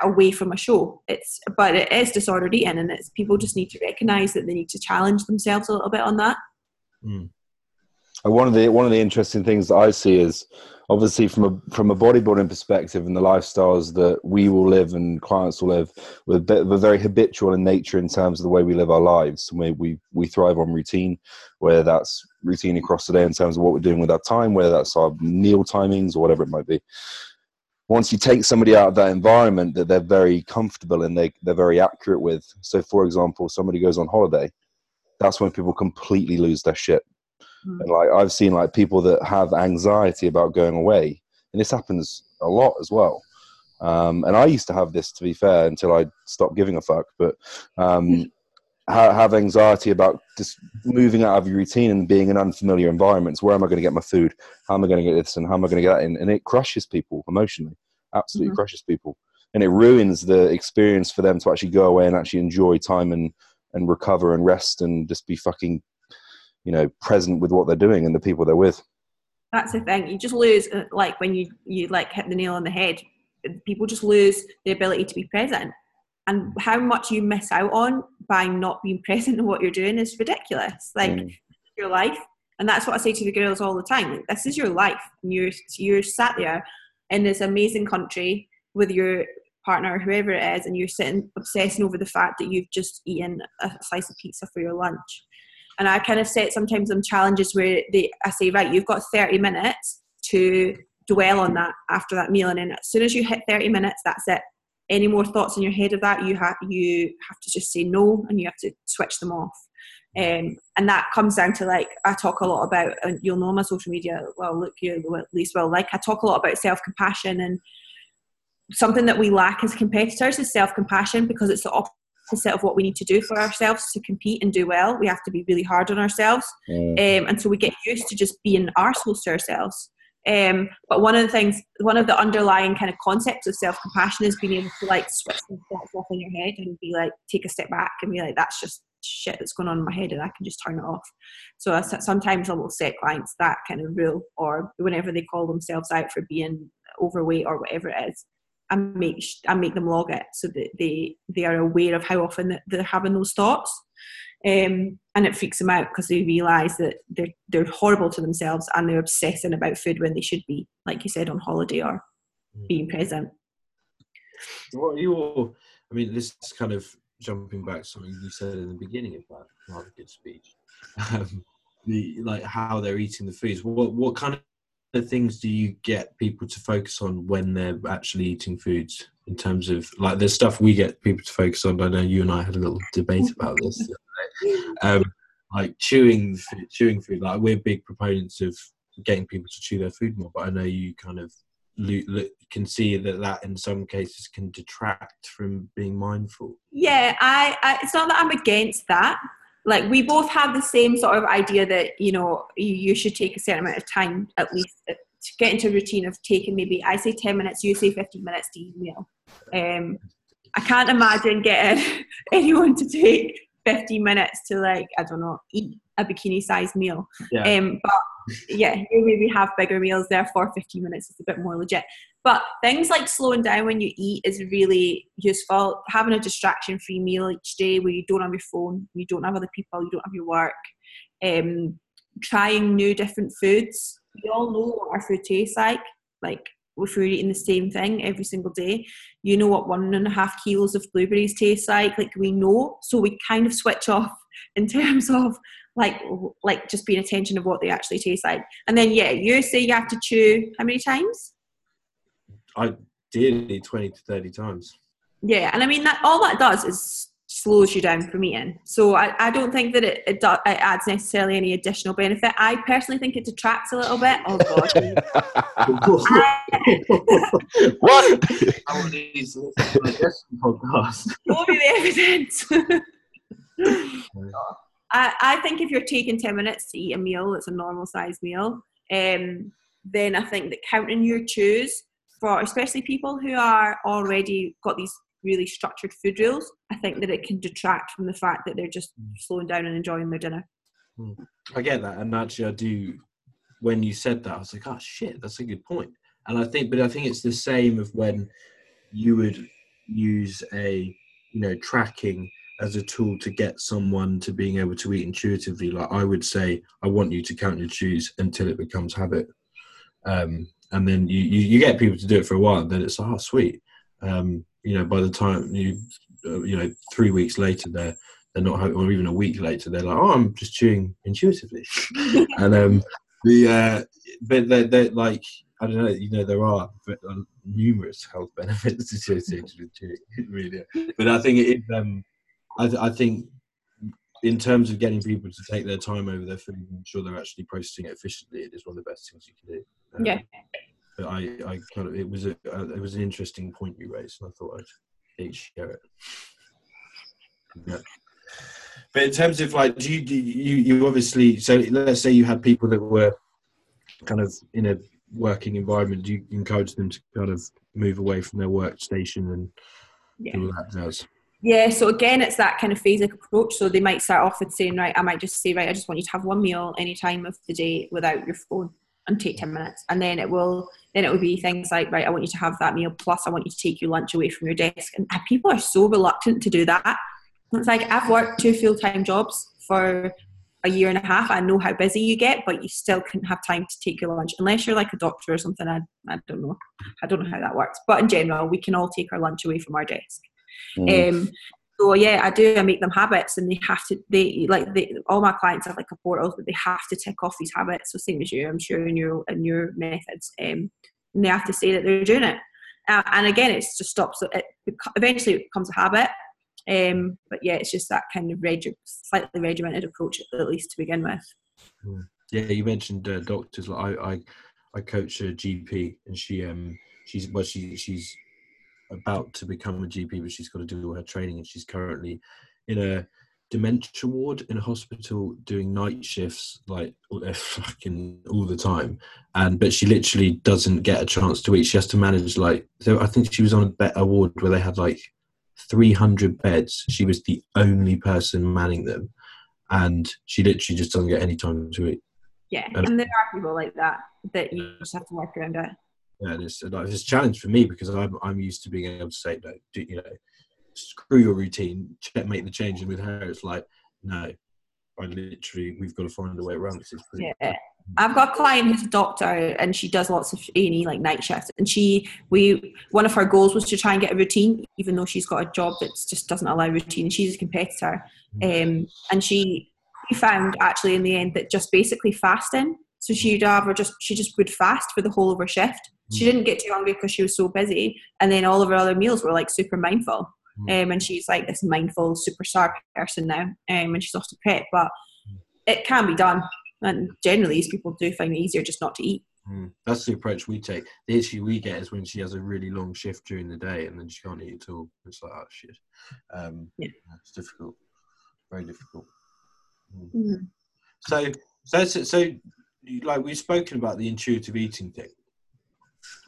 away from a show. It's but it is disordered eating, and it's people just need to recognise that they need to challenge themselves a little bit on that. Mm. One of the one of the interesting things that I see is obviously from a from a bodybuilding perspective and the lifestyles that we will live and clients will live with we're very habitual in nature in terms of the way we live our lives. We we we thrive on routine, whether that's routine across the day in terms of what we're doing with our time, whether that's our meal timings or whatever it might be. Once you take somebody out of that environment that they're very comfortable and they, they're very accurate with so for example somebody goes on holiday that's when people completely lose their shit. Mm. and like i've seen like people that have anxiety about going away and this happens a lot as well. Um, and i used to have this to be fair until i stopped giving a fuck but um, have anxiety about just moving out of your routine and being in unfamiliar environments. Where am I going to get my food? How am I going to get this? And how am I going to get that in? And it crushes people emotionally, absolutely mm-hmm. crushes people. And it ruins the experience for them to actually go away and actually enjoy time and, and recover and rest and just be fucking, you know, present with what they're doing and the people they're with. That's the thing. You just lose, uh, like when you, you like hit the nail on the head, people just lose the ability to be present and how much you miss out on by not being [LAUGHS] present in what you're doing is ridiculous. Like mm. your life, and that's what I say to the girls all the time. This is your life. and You're you're sat there in this amazing country with your partner, whoever it is, and you're sitting obsessing over the fact that you've just eaten a slice of pizza for your lunch. And I kind of set sometimes some challenges where they I say, right, you've got 30 minutes to dwell on that after that meal, and then as soon as you hit 30 minutes, that's it any more thoughts in your head of that, you have you have to just say no and you have to switch them off. Um, and that comes down to like I talk a lot about, and you'll know my social media. Well, look, you at least well, like I talk a lot about self compassion and something that we lack as competitors is self compassion because it's the opposite of what we need to do for ourselves to compete and do well. We have to be really hard on ourselves, mm. um, and so we get used to just being arseholes to ourselves. Um, but one of the things, one of the underlying kind of concepts of self compassion is being able to like switch some thoughts off in your head and be like, take a step back and be like, that's just shit that's going on in my head and I can just turn it off. So I, sometimes I will set clients that kind of rule or whenever they call themselves out for being overweight or whatever it is. I make I make them log it so that they they are aware of how often they're having those thoughts. Um, and it freaks them out because they realise that they're they're horrible to themselves and they're obsessing about food when they should be, like you said, on holiday or mm. being present. What are your? I mean, this is kind of jumping back something you said in the beginning of that rather good speech. [LAUGHS] Um, the like how they're eating the foods. What what kind of things do you get people to focus on when they're actually eating foods? In terms of like the stuff we get people to focus on. I know you and I had a little debate about this [LAUGHS] um, like chewing chewing food. Like we're big proponents of getting people to chew their food more, but I know you kind of can see that that in some cases can detract from being mindful. Yeah, I, I it's not that I'm against that. Like we both have the same sort of idea that you know you, you should take a certain amount of time at least uh, to get into a routine of taking maybe I say ten minutes, you say fifteen minutes to meal. Um, I can't imagine getting [LAUGHS] anyone to take 15 minutes to like I don't know eat a bikini sized meal. Yeah. Um, but yeah, you maybe have bigger meals. Therefore, 15 minutes is a bit more legit. But things like slowing down when you eat is really useful. Having a distraction free meal each day where you don't have your phone, you don't have other people, you don't have your work. Um, trying new different foods. We all know what our food tastes like. Like if we're eating the same thing every single day, you know what one and a half kilos of blueberries taste like. Like we know, so we kind of switch off [LAUGHS] in terms of like like just paying attention of what they actually taste like. And then yeah, you say you have to chew how many times? Ideally, twenty to thirty times. Yeah, and I mean that all that does is slows you down from eating. So I, I don't think that it, it, do, it adds necessarily any additional benefit. I personally think it detracts a little bit. Oh god. [LAUGHS] [LAUGHS] what? I want these podcast. Show me the evidence. [LAUGHS] I, I think if you're taking 10 minutes to eat a meal, it's a normal size meal, um, then I think that counting your chews for especially people who are already got these really structured food rules, I think that it can detract from the fact that they're just hmm. slowing down and enjoying their dinner. Hmm. I get that, and actually, I do. When you said that, I was like, "Oh shit, that's a good point." And I think, but I think it's the same of when you would use a, you know, tracking as a tool to get someone to being able to eat intuitively. Like I would say, I want you to count your chews until it becomes habit, um, and then you, you, you get people to do it for a while. And then it's oh sweet. Um, you know, by the time you, uh, you know, three weeks later, they're they're not, having, or even a week later, they're like, oh, I'm just chewing intuitively, [LAUGHS] and um, the uh, but they're, they're like. I don't know. You know, there are numerous health benefits [LAUGHS] associated with chewing, really. But I think it, um, I, th- I think in terms of getting people to take their time over their food and ensure they're actually processing it efficiently, it is one of the best things you can do. Um, Yeah. But I, I kind of, it was a, uh, it was an interesting point you raised, and I thought I'd share it. Yeah. But in terms of like, do you, do you, you obviously, so let's say you had people that were kind of in a working environment, do you encourage them to kind of move away from their workstation and Yeah. do all that jazz? Yeah, so again, it's that kind of phasic approach. So they might start off with saying, right, I might just say, right, I just want you to have one meal any time of the day without your phone and take 10 minutes. And then it will, then it will be things like, right, I want you to have that meal plus I want you to take your lunch away from your desk. And people are so reluctant to do that. It's like, I've worked two full time jobs for a year and a half. I know how busy you get, but you still couldn't have time to take your lunch unless you're like a doctor or something. I, I don't know. I don't know how that works. But in general, we can all take our lunch away from our desk. Mm. Um, so yeah, I do. I make them habits, and they have to. They like they, all my clients have like a portal, but they have to tick off these habits. So same as you, I'm sure in your in your methods, um, and they have to say that they're doing it. Uh, and again, it's just stops. It eventually it becomes a habit. Um, but yeah, it's just that kind of regi- slightly regimented approach at least to begin with. Yeah, you mentioned uh, doctors. Like I, I, I coach a GP, and she, um, she's well, she, she's about to become a GP, but she's got to do all her training, and she's currently in a dementia ward in a hospital doing night shifts, like all- eh, [LAUGHS] fucking all the time. And but she literally doesn't get a chance to eat. She has to manage like. So I think she was on a ward where they had like 300 beds. She was the only person manning them, and she literally just doesn't get any time to eat. Yeah, And- and there are people like that that you just have to work around it. Yeah, and it's, it's a challenge for me because I'm I'm used to being able to say no, do, you know, screw your routine, make the change. And with her, it's like no, I literally we've got to find a way around this. Yeah. I've got a client who's a doctor and she does lots of A&E like night shifts and she we one of her goals was to try and get a routine even though she's got a job that just doesn't allow routine she's a competitor um, and she she found actually in the end that just basically fasting so she'd have her just she just would fast for the whole of her shift she didn't get too hungry because she was so busy and then all of her other meals were like super mindful Mm. um, and she's like this mindful superstar person now um, and she's off to prep but it can be done and generally these people do find it easier just not to eat Mm. That's the approach we take. The issue we get is when she has a really long shift during the day and then she can't eat at all. It's like oh shit. Um, Yeah. it's difficult, very difficult. Mm. So, so, so, so, like we've spoken about the intuitive eating thing,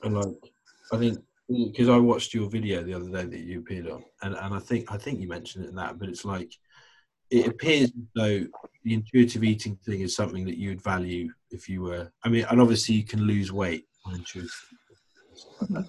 and like I think because I watched your video the other day that you appeared on, and, and I think I think you mentioned it in that, but it's like it appears though the intuitive eating thing is something that you would value if you were. I mean, and obviously you can lose weight on intuitive. But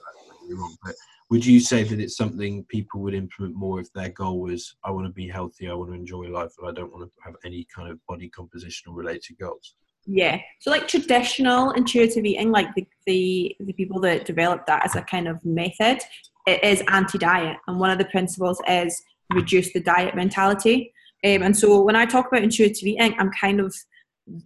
would you say that it's something people would implement more if their goal was I want to be healthy, I want to enjoy life, but I don't want to have any kind of body compositional related goals? Yeah. So like traditional intuitive eating, like the, the, the people that developed that as a kind of method, it is anti-diet. And one of the principles is reduce the diet mentality. Um, and so when I talk about intuitive eating, I'm kind of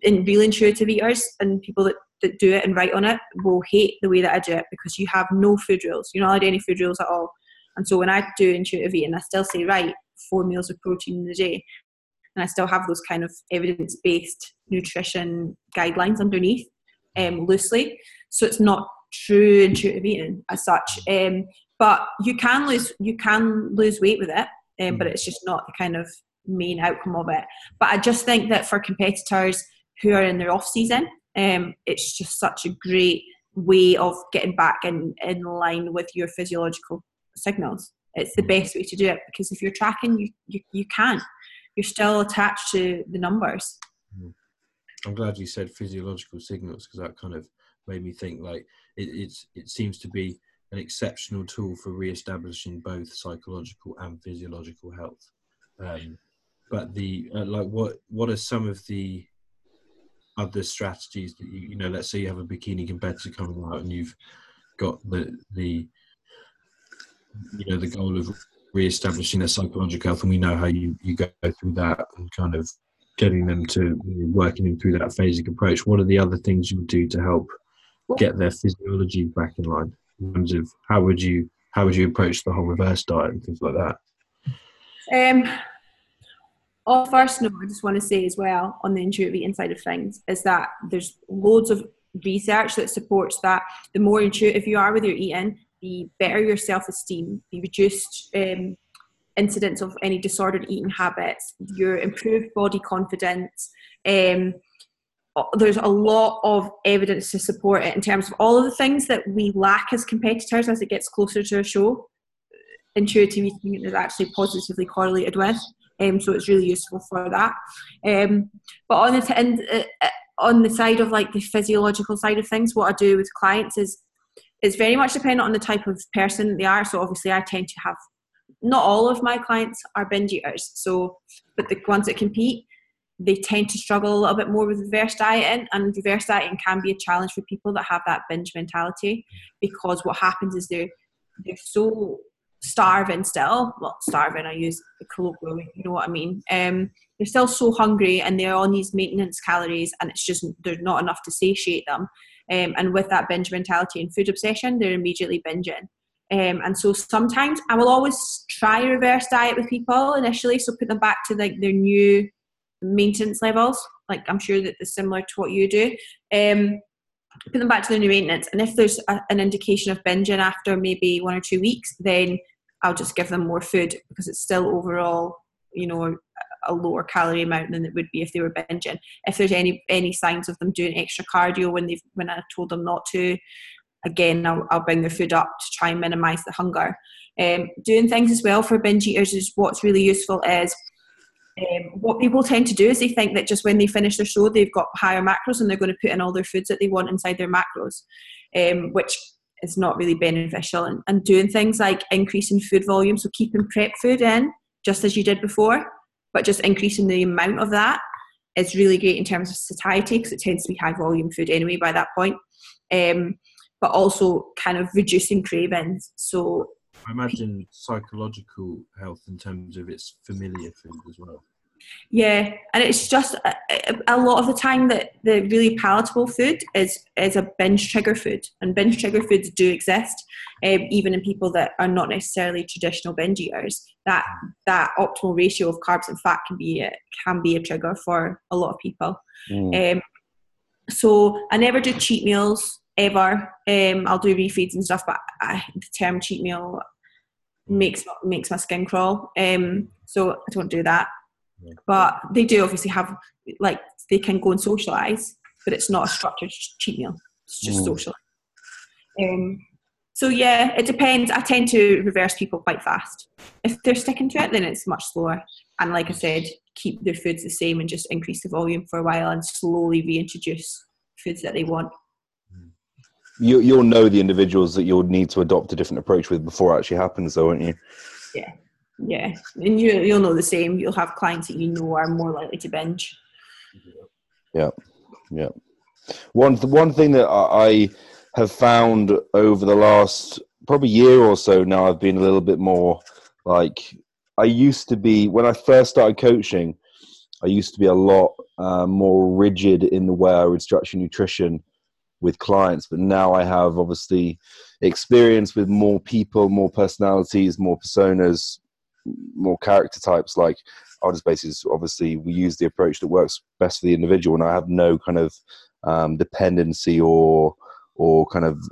in real intuitive eaters and people that, that do it and write on it will hate the way that I do it because you have no food rules. You're not allowed any food rules at all. And so when I do intuitive eating, I still say, right, four meals of protein in a day and I still have those kind of evidence based nutrition guidelines underneath um, loosely. So it's not true intuitive eating as such. Um, but you can lose you can lose weight with it, um, but it's just not the kind of main outcome of it. But I just think that for competitors who are in their off season, um, it's just such a great way of getting back in, in line with your physiological signals. It's the best way to do it because if you're tracking, you, you, you can't you're still attached to the numbers. Mm. I'm glad you said physiological signals because that kind of made me think like it, it's it seems to be an exceptional tool for re-establishing both psychological and physiological health. Um, but the uh, like what what are some of the other strategies that you you know let's say you have a bikini competitor coming out and you've got the the you know the goal of re-establishing their psychological health, and we know how you, you go through that and kind of getting them to working them through that phasic approach. What are the other things you would do to help get their physiology back in line? In terms of how would you how would you approach the whole reverse diet and things like that? Um, oh, first note, I just want to say as well on the intuitive eating side of things is that there's loads of research that supports that the more intuitive you are with your eating, the better your self esteem, the reduced um, incidence of any disordered eating habits, your improved body confidence. Um, there's a lot of evidence to support it in terms of all of the things that we lack as competitors as it gets closer to a show. Intuitive eating is actually positively correlated with, um, so it's really useful for that. Um, but on the t- uh, on the side of like the physiological side of things, what I do with clients is it's very much dependent on the type of person they are. So obviously, I tend to have not all of my clients are binge eaters. So, but the ones that compete, they tend to struggle a little bit more with reverse dieting, and reverse dieting can be a challenge for people that have that binge mentality because what happens is they're they're so starving still. Well, starving, I use the colloquial, you know what I mean. Um, they're still so hungry and they're on these maintenance calories, and it's just there's not enough to satiate them. Um, and with that binge mentality and food obsession, they're immediately binging. Um, and so sometimes I will always try reverse diet with people initially, so put them back to like their new maintenance levels. Like I'm sure that is similar to what you do. Um, put them back to their new maintenance, and if there's a, an indication of binging after maybe one or two weeks, then I'll just give them more food because it's still overall, you know, a lower calorie amount than it would be if they were binging. If there's any any signs of them doing extra cardio when they've when I told them not to, again I'll, I'll bring their food up to try and minimise the hunger. Um, doing things as well for binge eaters is what's really useful is um, what people tend to do is they think that just when they finish their show they've got higher macros and they're going to put in all their foods that they want inside their macros, um, which is not really beneficial. And, and doing things like increasing food volume, so keeping prep food in just as you did before, but just increasing the amount of that is really great in terms of satiety because it tends to be high volume food anyway by that point. Um, but also kind of reducing cravings. So I imagine psychological health in terms of its familiar food as well. Yeah, and it's just a, a, lot of the time that the really palatable food is is a binge trigger food, and binge trigger foods do exist, um, even in people that are not necessarily traditional binge eaters. That that optimal ratio of carbs and fat can be a, can be a trigger for a lot of people. Mm. Um, so I never do cheat meals ever. Um, I'll do refeeds and stuff, but I, the term cheat meal makes makes my skin crawl. Um, so I don't do that. But they do obviously have like they can go and socialise, but it's not a structured cheat meal. It's just mm. social. Um, So yeah, it depends. I tend to reverse people quite fast. If they're sticking to it, then it's much slower. And like I said, keep their foods the same and just increase the volume for a while and slowly reintroduce foods that they want. You, you'll know the individuals that you'll need to adopt a different approach with before it actually happens, though, won't you? Yeah, yeah, and you you'll know the same. You'll have clients that you know are more likely to binge. Yeah, yeah. One one thing that I have found over the last probably year or so now, I've been a little bit more like I used to be when I first started coaching. I used to be a lot uh, more rigid in the way I would structure nutrition with clients, but now I have obviously experience with more people, more personalities, more personas, more character types. Like just basically, obviously, we use the approach that works best for the individual, and I have no kind of um, dependency or or kind of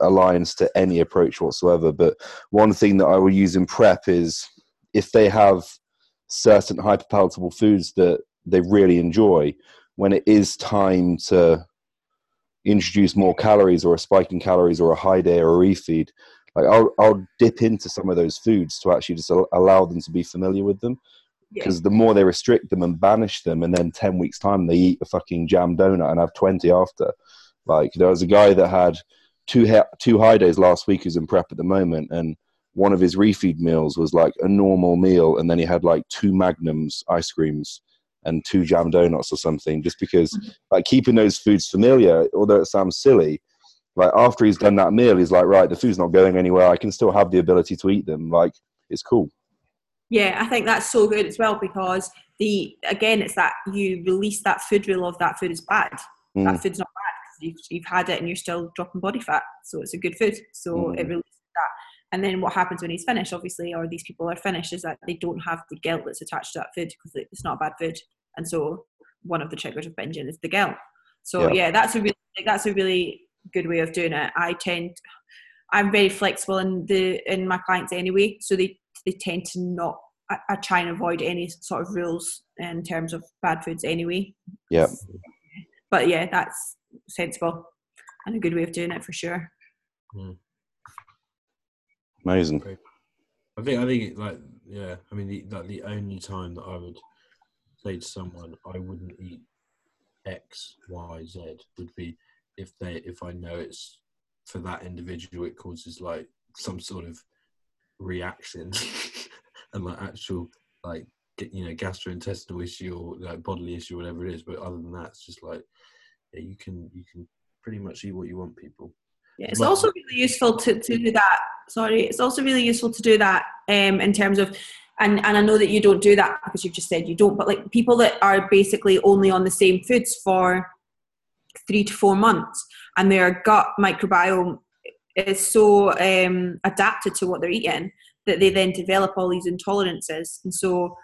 alliance to any approach whatsoever. But one thing that I will use in prep is if they have certain hyperpalatable foods that they really enjoy, when it is time to introduce more calories or a spike in calories or a high day or a refeed, like I'll, I'll dip into some of those foods to actually just allow them to be familiar with them because yeah. the more they restrict them and banish them, and then ten weeks time they eat a fucking jam donut and have twenty after. Like there was a guy that had two ha- two high days last week who's in prep at the moment, and one of his refeed meals was like a normal meal, and then he had like two magnums ice creams and two jam donuts or something, just because mm-hmm. like keeping those foods familiar, although it sounds silly. Like after he's done that meal, he's like, right, the food's not going anywhere. I can still have the ability to eat them. Like it's cool. Yeah, I think that's so good as well because the again, it's that you release that food rule of that food is bad. Mm. That food's not bad because you've, you've had it and you're still dropping body fat, so it's a good food. So mm. it releases that. And then what happens when he's finished, obviously, or these people are finished, is that they don't have the guilt that's attached to that food because it's not bad food. And so one of the triggers of binging is the guilt. So yeah, yeah that's a really that's a really good way of doing it. I tend I'm very flexible in the in my clients anyway, so they they tend to not. I, I, try and avoid any sort of rules in terms of bad foods anyway. Yeah. But yeah, that's sensible and a good way of doing it for sure. Mm. Amazing. I think I think like yeah. I mean, the, like the only time that I would say to someone I wouldn't eat X, Y, Z would be if they if I know it's for that individual it causes like some sort of reaction [LAUGHS] and like actual like you know gastrointestinal issue or like bodily issue whatever it is. But other than that it's just like yeah, you can you can pretty much eat what you want people. Yeah it's but, also really useful to, to do that. Sorry it's also really useful to do that um in terms of and and I know that you don't do that because you've just said you don't but like people that are basically only on the same foods for three to four months and their gut microbiome is so um, adapted to what they're eating that they then develop all these intolerances. And so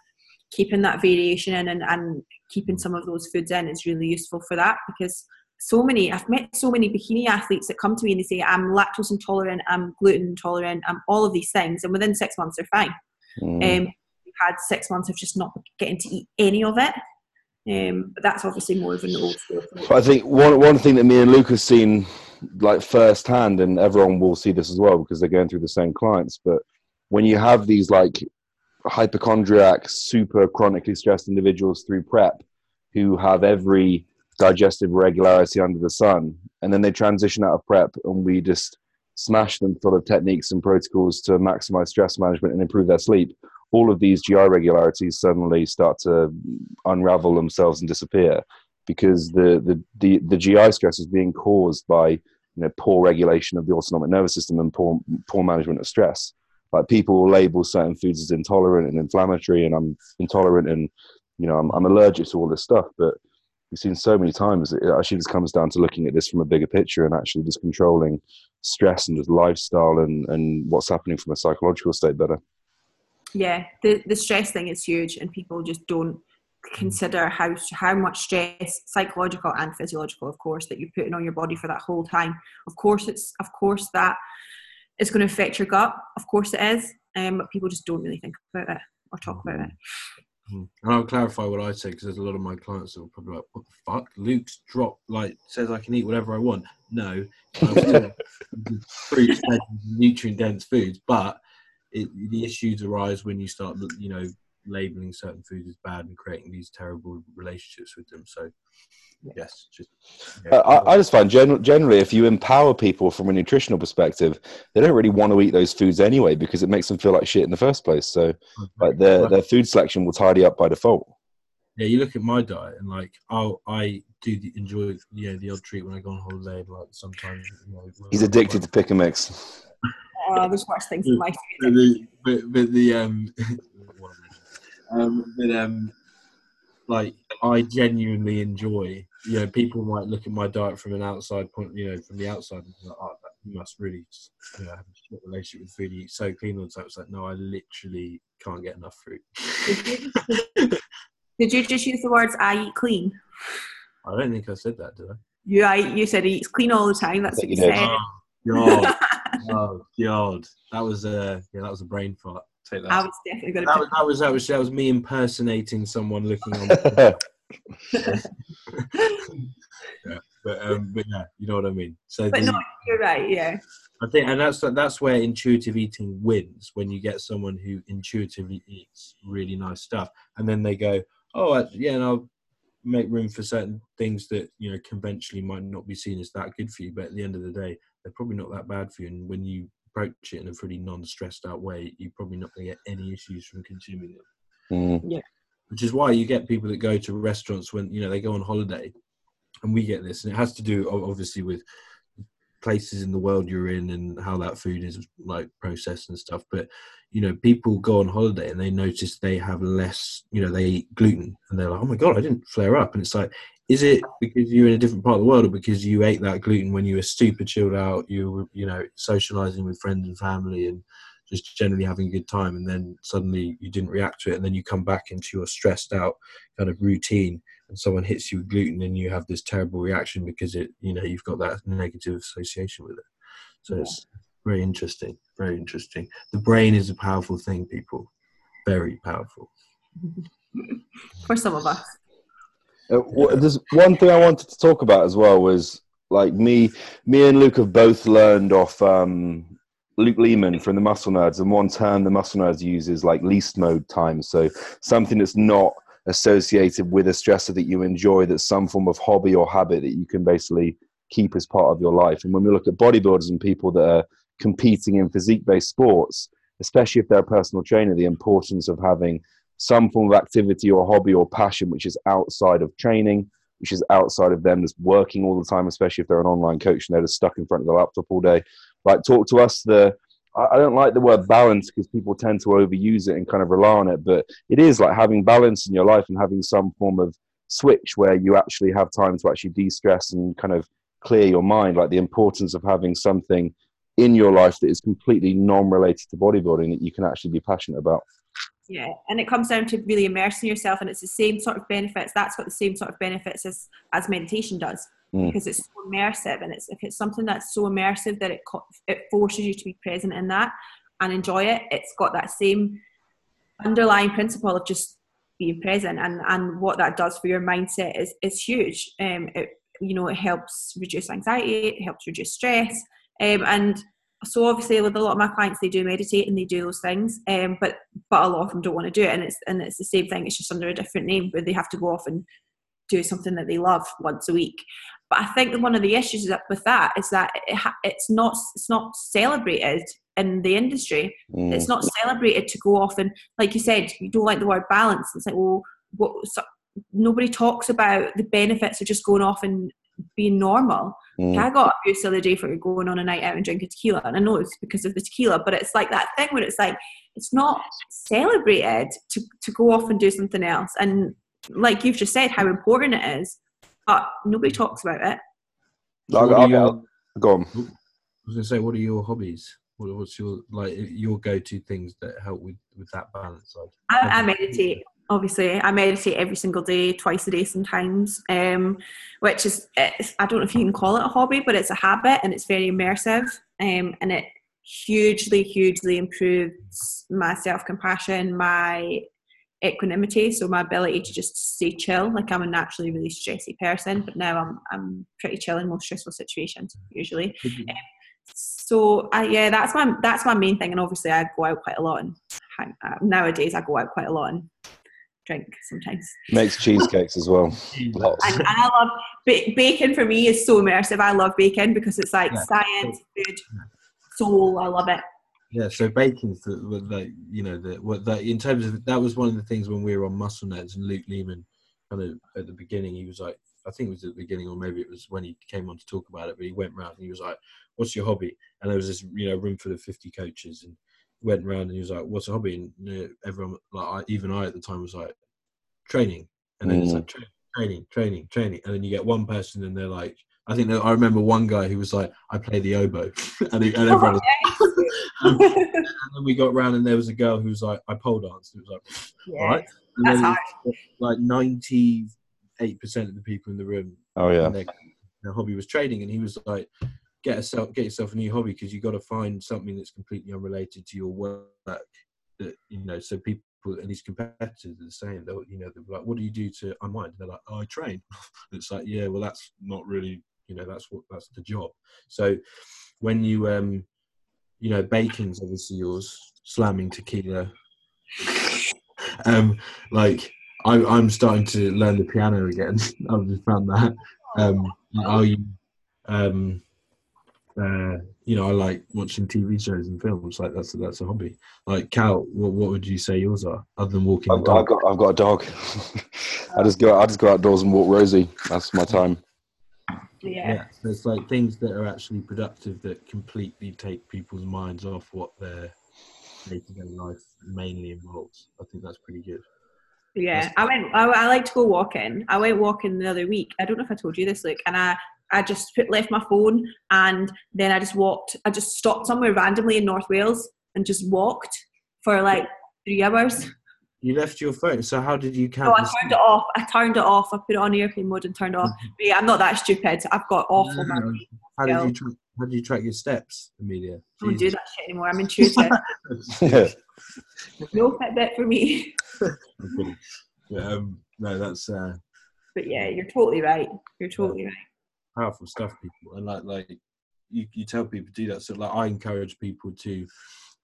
keeping that variation in and, and keeping some of those foods in is really useful for that because so many I've met so many bikini athletes that come to me and they say I'm lactose intolerant, I'm gluten intolerant, I'm all of these things, and within six months they're fine. Mm. Um, we've had six months of just not getting to eat any of it. Um, but that's obviously more of an old school. I think one one thing that me and Luke have seen like firsthand, and everyone will see this as well because they're going through the same clients. But when you have these like hypochondriac, super chronically stressed individuals through prep who have every digestive regularity under the sun, and then they transition out of prep, and we just smash them full of techniques and protocols to maximize stress management and improve their sleep all of these GI regularities suddenly start to unravel themselves and disappear because the, the, the, the GI stress is being caused by you know, poor regulation of the autonomic nervous system and poor, poor management of stress. Like people will label certain foods as intolerant and inflammatory, and I'm intolerant and you know I'm, I'm allergic to all this stuff. But we've seen so many times it actually just comes down to looking at this from a bigger picture and actually just controlling stress and just lifestyle and, and what's happening from a psychological state better yeah, the the stress thing is huge, and people just don't consider how how much stress, psychological and physiological, of course, that you're putting on your body for that whole time. Of course, it's of course that it's going to affect your gut. Of course, it is, um, but people just don't really think about it or talk about it. Mm. And I'll clarify what I say because there's a lot of my clients that will probably like, "What the fuck?" Luke's drop like says I can eat whatever I want. No, [LAUGHS] [LAUGHS] fruits, nutrient dense foods, but it, the issues arise when you start, you know, labeling certain foods as bad and creating these terrible relationships with them. So, yes, just. Yeah. Uh, I, I, just find gen- generally, if you empower people from a nutritional perspective, they don't really want to eat those foods anyway because it makes them feel like shit in the first place. So, like their their food selection will tidy up by default. Yeah, you look at my diet and like, oh, I do enjoy yeah the odd treat when I go on holiday. Like sometimes, you know, he's addicted to pick and mix. Oh, there's worse things in life. But the, but, but the um, [LAUGHS] um, but um, like I genuinely enjoy. You know, people might look at my diet from an outside point. You know, from the outside, and like, oh, you must really, you know, have a short relationship with food. You eat so clean all the time. It's like, no, I literally can't get enough fruit. Did you just use the words "I eat clean"? I don't think I said that, did I? You, I, you said he eats clean all the time. That's what you, said. Oh God, [LAUGHS] oh God, that was a yeah, that was a brain fart. Take that. I was definitely going to. That was, that was that was that was me impersonating someone looking on. [LAUGHS] [LAUGHS] yeah, but um, but yeah, you know what I mean. So, but the, no, you're right. Yeah. I think, and that's that's where intuitive eating wins when you get someone who intuitively eats really nice stuff, and then they go, "Oh, yeah, and I'll make room for certain things that you know conventionally might not be seen as that good for you, but at the end of the day, they're probably not that bad for you. And when you approach it in a pretty non-stressed out way, you're probably not going to get any issues from consuming them. Mm. Yeah. Which is why you get people that go to restaurants when you know they go on holiday, and we get this, and it has to do obviously with places in the world you're in and how that food is like processed and stuff. But you know, people go on holiday and they notice they have less, you know, they eat gluten and they're like, oh my god, I didn't flare up. And it's like, is it because you're in a different part of the world or because you ate that gluten when you were super chilled out you were you know socializing with friends and family and just generally having a good time and then suddenly you didn't react to it and then you come back into your stressed out kind of routine and someone hits you with gluten and you have this terrible reaction because it you know you've got that negative association with it? So yeah. it's very interesting very interesting. The brain is a powerful thing people. Very powerful. [LAUGHS] For some of us uh, there's one thing I wanted to talk about as well was like me, me and Luke have both learned off um, Luke Leaman from the Muscle Nerds, and one term the Muscle Nerds uses like least mode time. So something that's not associated with a stressor that you enjoy, that's some form of hobby or habit that you can basically keep as part of your life. And when we look at bodybuilders and people that are competing in physique-based sports, especially if they're a personal trainer, the importance of having some form of activity or hobby or passion which is outside of training, which is outside of them just working all the time, especially if they're an online coach and they're just stuck in front of the laptop all day. Like, talk to us. The I don't like the word balance because people tend to overuse it and kind of rely on it, but it is like having balance in your life and having some form of switch where you actually have time to actually de-stress and kind of clear your mind. Like the importance of having something in your life that is completely non-related to bodybuilding that you can actually be passionate about yeah and it comes down to really immersing yourself and it's the same sort of benefits that's got the same sort of benefits as as meditation does mm. because it's so immersive and it's if it's something that's so immersive that it it forces you to be present in that and enjoy it it's got that same underlying principle of just being present and and what that does for your mindset is is huge um it you know it helps reduce anxiety it helps reduce stress um, and so obviously with a lot of my clients they do meditate and they do those things um, but but a lot of them don't want to do it and it's and it's the same thing it's just under a different name where they have to go off and do something that they love once a week. But i think one of the issues with that is that it ha- it's not it's not celebrated in the industry. Mm. it's not celebrated to go off and like you said you don't like the word balance. It's like well what so, nobody talks about the benefits of just going off and being normal. Mm. I got abuse the other day for going on a night out and drinking tequila, and I know it's because of the tequila, but it's like that thing where it's like it's not celebrated to to go off and do something else, and like you've just said, how important it is, but nobody talks about it. So I'll, your, go on. I was gonna say, what are your hobbies? What's your like your go-to things that help with with that balance? I, I meditate obviously i meditate every single day twice a day sometimes um, which is i don't know if you can call it a hobby but it's a habit and it's very immersive um, and it hugely hugely improves my self-compassion my equanimity, so my ability to just stay chill. Like I'm a naturally really stressy person, but now I'm I'm pretty chill in most stressful situations usually. Um, so uh, yeah, that's my that's my main thing, and obviously I go out quite a lot, and uh, nowadays I go out quite a lot and drink sometimes. Makes cheesecakes as well. [LAUGHS] Lots. And, and I love ba- bacon. For me, is so immersive. I love bacon because it's like Yeah. science, food, soul. I love it. Yeah, so baking's the, the, the you know the what that in terms of that was one of the things when we were on Muscle Nerds and Luke Leaman kind of at the beginning he was like I think it was at the beginning or maybe it was when he came on to talk about it but he went round and he was like what's your hobby and there was this you know room full of 50 coaches and went around and he was like what's a hobby and everyone like I, even I at the time was like training and then it's Mm. like tra- training training training and then you get one person and they're like I think I remember one guy who was like I play the oboe [LAUGHS] and, he, and everyone was [LAUGHS] and then we got round and there was a girl who was like, I pole danced. It was like, yeah, all right. And that's then hard. like ninety-eight percent of the people in the room, Oh yeah. their, their hobby was trading, and he was like, get yourself get yourself a new hobby because you've got to find something that's completely unrelated to your work. That you know, so people and these competitors are saying, they'll you know, they're like, what do you do to unwind? And they're like, oh, I train. [LAUGHS] it's like, yeah, well, that's not really, you know, that's what that's the job. So when you um you know, baking's obviously yours, slamming tequila. [LAUGHS] um, like I, I'm starting to learn the piano again. [LAUGHS] I've just found that. Um, are you, um, uh, you know, I like watching TV shows and films. Like that's that's a hobby. Like Cal, what, what would you say yours are, other than walking I've, the I've got I've got a dog. [LAUGHS] I just go I just go outdoors and walk Rosie. That's my time. Yeah. Yeah, so it's like things that are actually productive that completely take people's minds off what their day-to-day life mainly involves. I think that's pretty good. Yeah, I went. I, I like to go walking. I went walking the other week. I don't know if I told you this, Luke. And I, I just put, left my phone, and then I just walked. I just stopped somewhere randomly in North Wales and just walked for like three hours. You left your phone, so how did you count? So I turned it off. I turned it off. I put it on airplane mode and turned it off. But yeah, I'm not that stupid. I've got awful No, memory. How did you track, how did you track your steps, Emilia? I don't do that shit anymore. I'm intuitive. Yeah. [LAUGHS] no Fitbit for me. Yeah, um, no, that's uh, But yeah, you're totally right. You're totally right. Powerful stuff, people. And like, like you, you tell people to do that. So like, I encourage people to,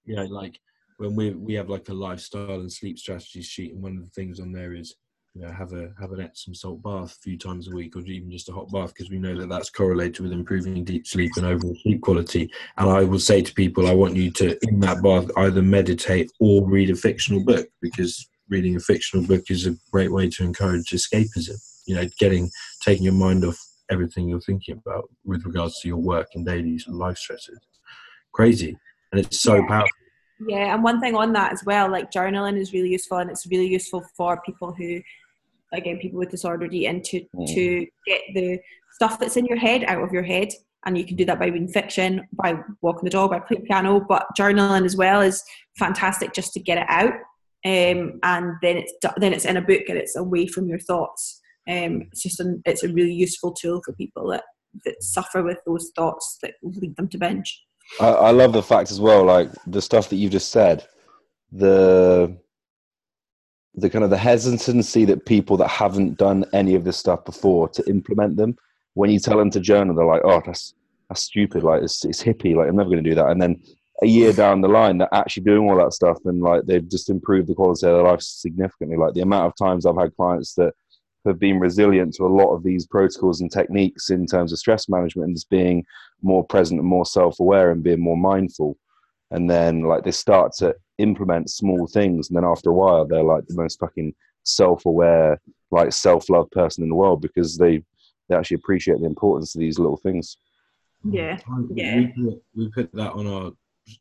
you know, like when we we have like a lifestyle and sleep strategies sheet, and one of the things on there is, you know, have a have an Epsom salt bath a few times a week, or even just a hot bath, because we know that that's correlated with improving deep sleep and overall sleep quality. And I will say to people, I want you to in that bath either meditate or read a fictional book, because reading a fictional book is a great way to encourage escapism. You know, getting taking your mind off everything you're thinking about with regards to your work and daily life stresses. Crazy. And it's so Yeah. powerful. Yeah, and one thing on that as well, like journaling is really useful, and it's really useful for people who, again, people with disordered eating to Mm. to get the stuff that's in your head out of your head, and you can do that by reading fiction, by walking the dog, by playing piano, but journaling as well is fantastic just to get it out, um, and then it's do- then it's in a book and it's away from your thoughts. Um, it's just an, it's a really useful tool for people that that suffer with those thoughts that lead them to binge. I, I love the fact as well, like the stuff that you've just said, the the kind of the hesitancy that people that haven't done any of this stuff before to implement them. When you tell them to journal, they're like, "Oh, that's that's stupid. Like it's it's hippie. Like I'm never going to do that." And then a year down the line, they're actually doing all that stuff, and like they've just improved the quality of their life significantly. Like the amount of times I've had clients that have been resilient to a lot of these protocols and techniques in terms of stress management and just being more present and more self-aware and being more mindful and then like they start to implement small things and then after a while they're like the most fucking self-aware like self-love person in the world because they they actually appreciate the importance of these little things Yeah, mm-hmm. yeah. We put, we put that on our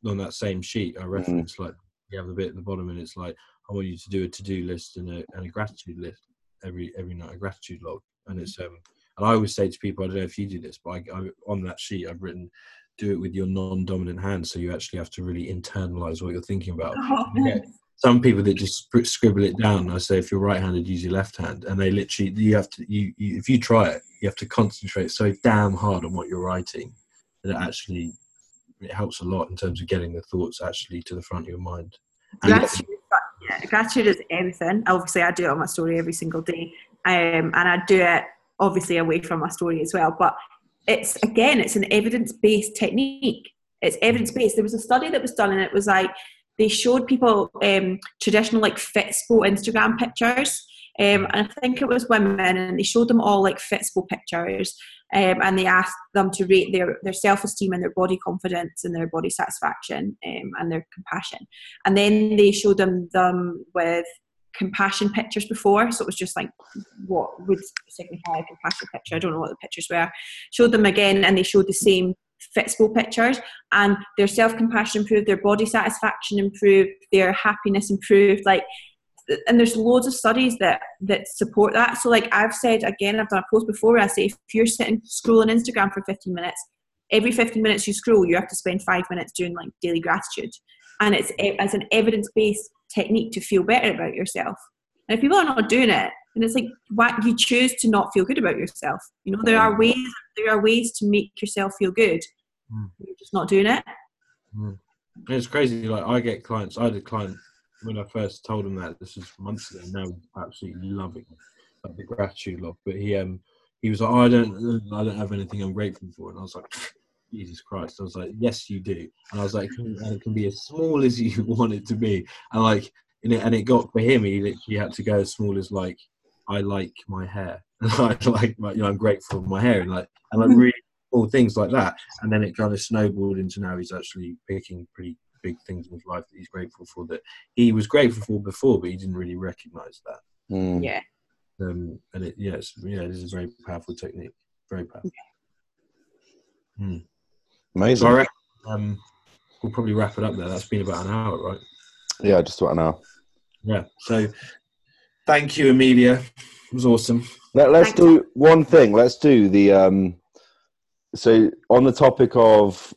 on that same sheet. I mm-hmm. reference like you have the bit at the bottom, and it's like I want you to do a to do list and a and a gratitude list every every night, a gratitude log. And it's um and I always say to people, I don't know if you do this, but I, I, on that sheet I've written do it with your non-dominant hand, so you actually have to really internalize what you're thinking about. Yeah. Some people that just scribble it down. I say, if you're right-handed, use your left hand, and they literally you have to you, you if you try it, you have to concentrate so damn hard on what you're writing that it actually it helps a lot in terms of getting the thoughts actually to the front of your mind. And Gratitude, Yeah, gratitude is everything. Obviously, I do it on my story every single day, um, and I do it obviously away from my story as well. But it's again, it's an evidence-based technique. It's evidence-based. There was a study that was done, and it was like they showed people um, traditional like Fitspo Instagram pictures. Um, and I think it was women, and they showed them all like Fitspo pictures, um, and they asked them to rate their, their self esteem and their body confidence and their body satisfaction um, and their compassion. And then they showed them them with compassion pictures before, so it was just like what would signify a compassion picture. I don't know what the pictures were. Showed them again, and they showed the same Fitspo pictures, and their self compassion improved, their body satisfaction improved, their happiness improved. Like and there's loads of studies that that support that. So like I've said again, I've done a post before where I say if you're sitting scrolling Instagram for 15 minutes, every 15 minutes you scroll, you have to spend five minutes doing like daily gratitude, and it's as an evidence based technique to feel better about yourself. And if people are not doing it, and it's like why you choose to not feel good about yourself. You know, there are ways there are ways to make yourself feel good. Mm. You're just not doing it. Mm. It's crazy. Like I get clients. I had a client when I first told him that this was months ago. Now absolutely loving like the gratitude log. But he um he was like, oh, I don't I don't have anything I'm grateful for, and I was like. [LAUGHS] Jesus Christ! I was like, yes, you do, and I was like, and it can be as small as [LAUGHS] you want it to be, and like, and it, and it got for him. He literally had to go as small as like, I like my hair, I [LAUGHS] like, my, you know, I'm grateful for my hair, and like, and like really all things like that, and then it kind of snowballed into now he's actually picking pretty big things in his life that he's grateful for that he was grateful for before, but he didn't really recognize that. Mm. Yeah. Um, and it, yes, yeah, this is a very powerful technique. Very powerful. Yeah. Mm. Amazing. So reckon, um, we'll probably wrap it up there. That's been about an hour, right? Yeah, just about an hour. Yeah. So, thank you, Emilia. It was awesome. Let, us do one thing. Let's do the um, so on the topic of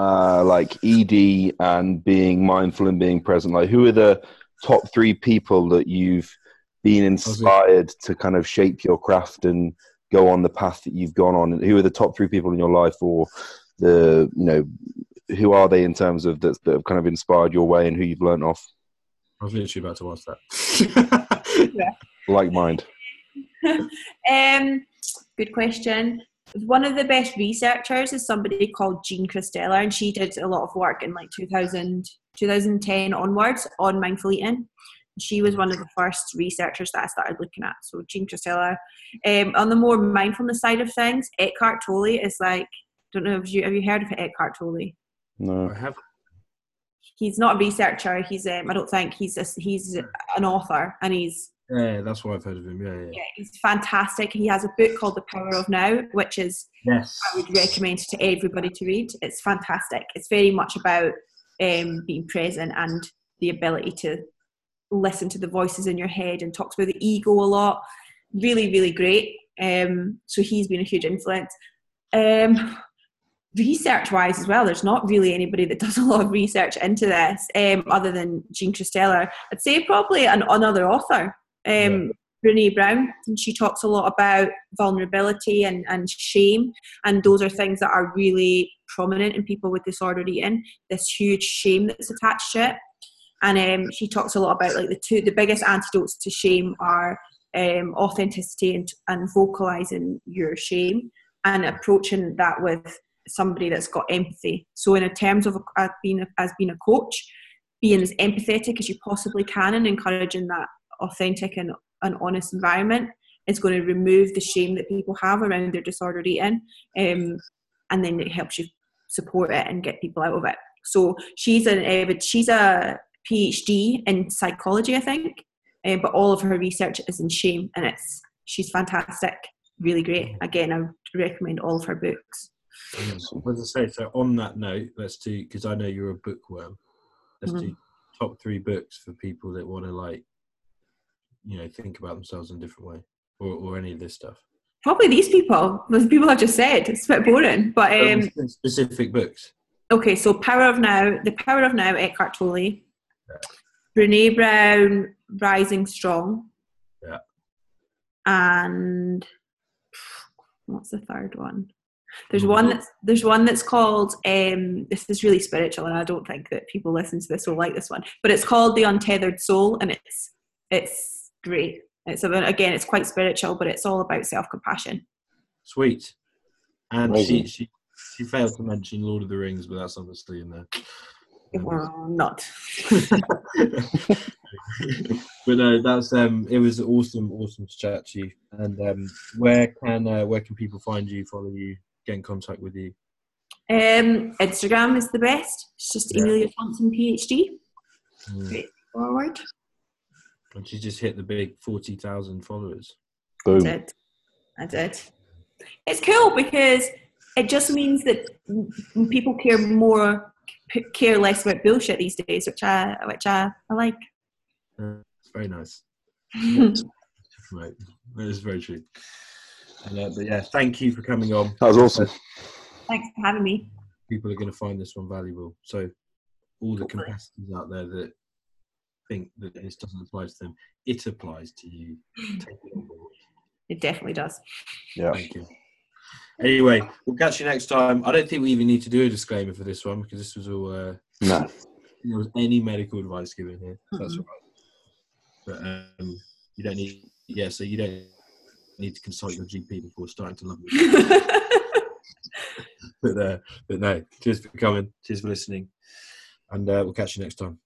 uh, like ED and being mindful and being present? Like, who are the top three people that you've been inspired to kind of shape your craft and go on the path that you've gone on? And Who are the top three people in your life, or the you know, who are they in terms of that, that have kind of inspired your way and who you've learned off? I was literally about to ask that. yeah. Like mind. [LAUGHS] um, good question one of the best researchers is somebody called Jean Kristeller, and she did a lot of work in like 2000, 2010 onwards on mindful eating. She was one of the first researchers that I started looking at. So Jean Kristeller. Um, on the more mindfulness side of things, Eckhart Tolle is like, don't know if you have you heard of Eckhart Tolle? No, I have. He's not a researcher. He's um, I don't think he's a, he's an author, and he's yeah, that's why I've heard of him. Yeah, yeah. Yeah, he's fantastic. He has a book called The Power of Now, which is yes, I would recommend to everybody to read. It's fantastic. It's very much about um, being present and the ability to listen to the voices in your head and talks about the ego a lot. Really, really great. Um, so he's been a huge influence. Um, research wise as well, there's not really anybody that [LAUGHS] does a lot of research into this um, other than Jean Kristeller. I'd say probably an, another author um, yeah. Brene Brown, and she talks a lot about vulnerability and, and shame, and those are things that are really prominent in people with disordered eating. This huge shame that's attached to it, and um, she talks a lot about like the two the biggest antidotes to shame are um, authenticity and, and vocalizing your shame, and approaching that with somebody that's got empathy. So, in terms of uh, being as being a coach, being as empathetic as you possibly can and encouraging that authentic and an honest environment is going to remove the shame that people have around their disordered eating um, and then it helps you support it and get people out of it. So she's an she's a phd in psychology i think um, but all of her research is in shame and it's she's fantastic really great. Again i recommend all of her books. As i say so on that note let's do because i know you're a bookworm let's mm-hmm. do top three books for people that want to like you know think about themselves in a different way or, or any of this stuff? Probably these people. The people i've just said. It's a bit boring but um specific books. okay so power of now the power of now eckhart tolle. Yeah. brene brown rising strong. Yeah. And what's the third one? There's one that's there's one that's called um, this is really spiritual, and I don't think that people listen to this will like this one. But it's called the Untethered Soul, and it's it's great. It's about, again, it's quite spiritual, but it's all about self compassion. Sweet. And she, she she failed to mention Lord of the Rings, but that's obviously in there. Well, not. [LAUGHS] but no, that's um. It was awesome, awesome to chat to you. And um, where can uh, where can people find you, follow you, get in contact with you? Um, Instagram is the best. It's just Yeah. Emilia Thompson PhD. Mm. Forward. And she just hit the big forty thousand followers. I Boom. did. I did. It's cool because it just means that people care more, care less about bullshit these days, which I which I, I like. Uh, it's very nice. [LAUGHS] Right, that is very true. And, uh, but yeah, thank you for coming on. That was awesome. Thanks for having me. People are going to find this one valuable. So, all the Hopefully. competitors out there that think that this doesn't apply to them, it applies to you. [CLEARS THROAT] It on board. It definitely does. Yeah. Thank you. Anyway, we'll catch you next time. I don't think we even need to do a disclaimer for this one because this was all. Uh, No. there was any medical advice given here. That's Mhm. all right. But um, you don't need. Yeah, so you don't need to consult your GP before starting to love it. [LAUGHS] [LAUGHS] But uh, but no, cheers for coming. Cheers for listening, and uh, we'll catch you next time.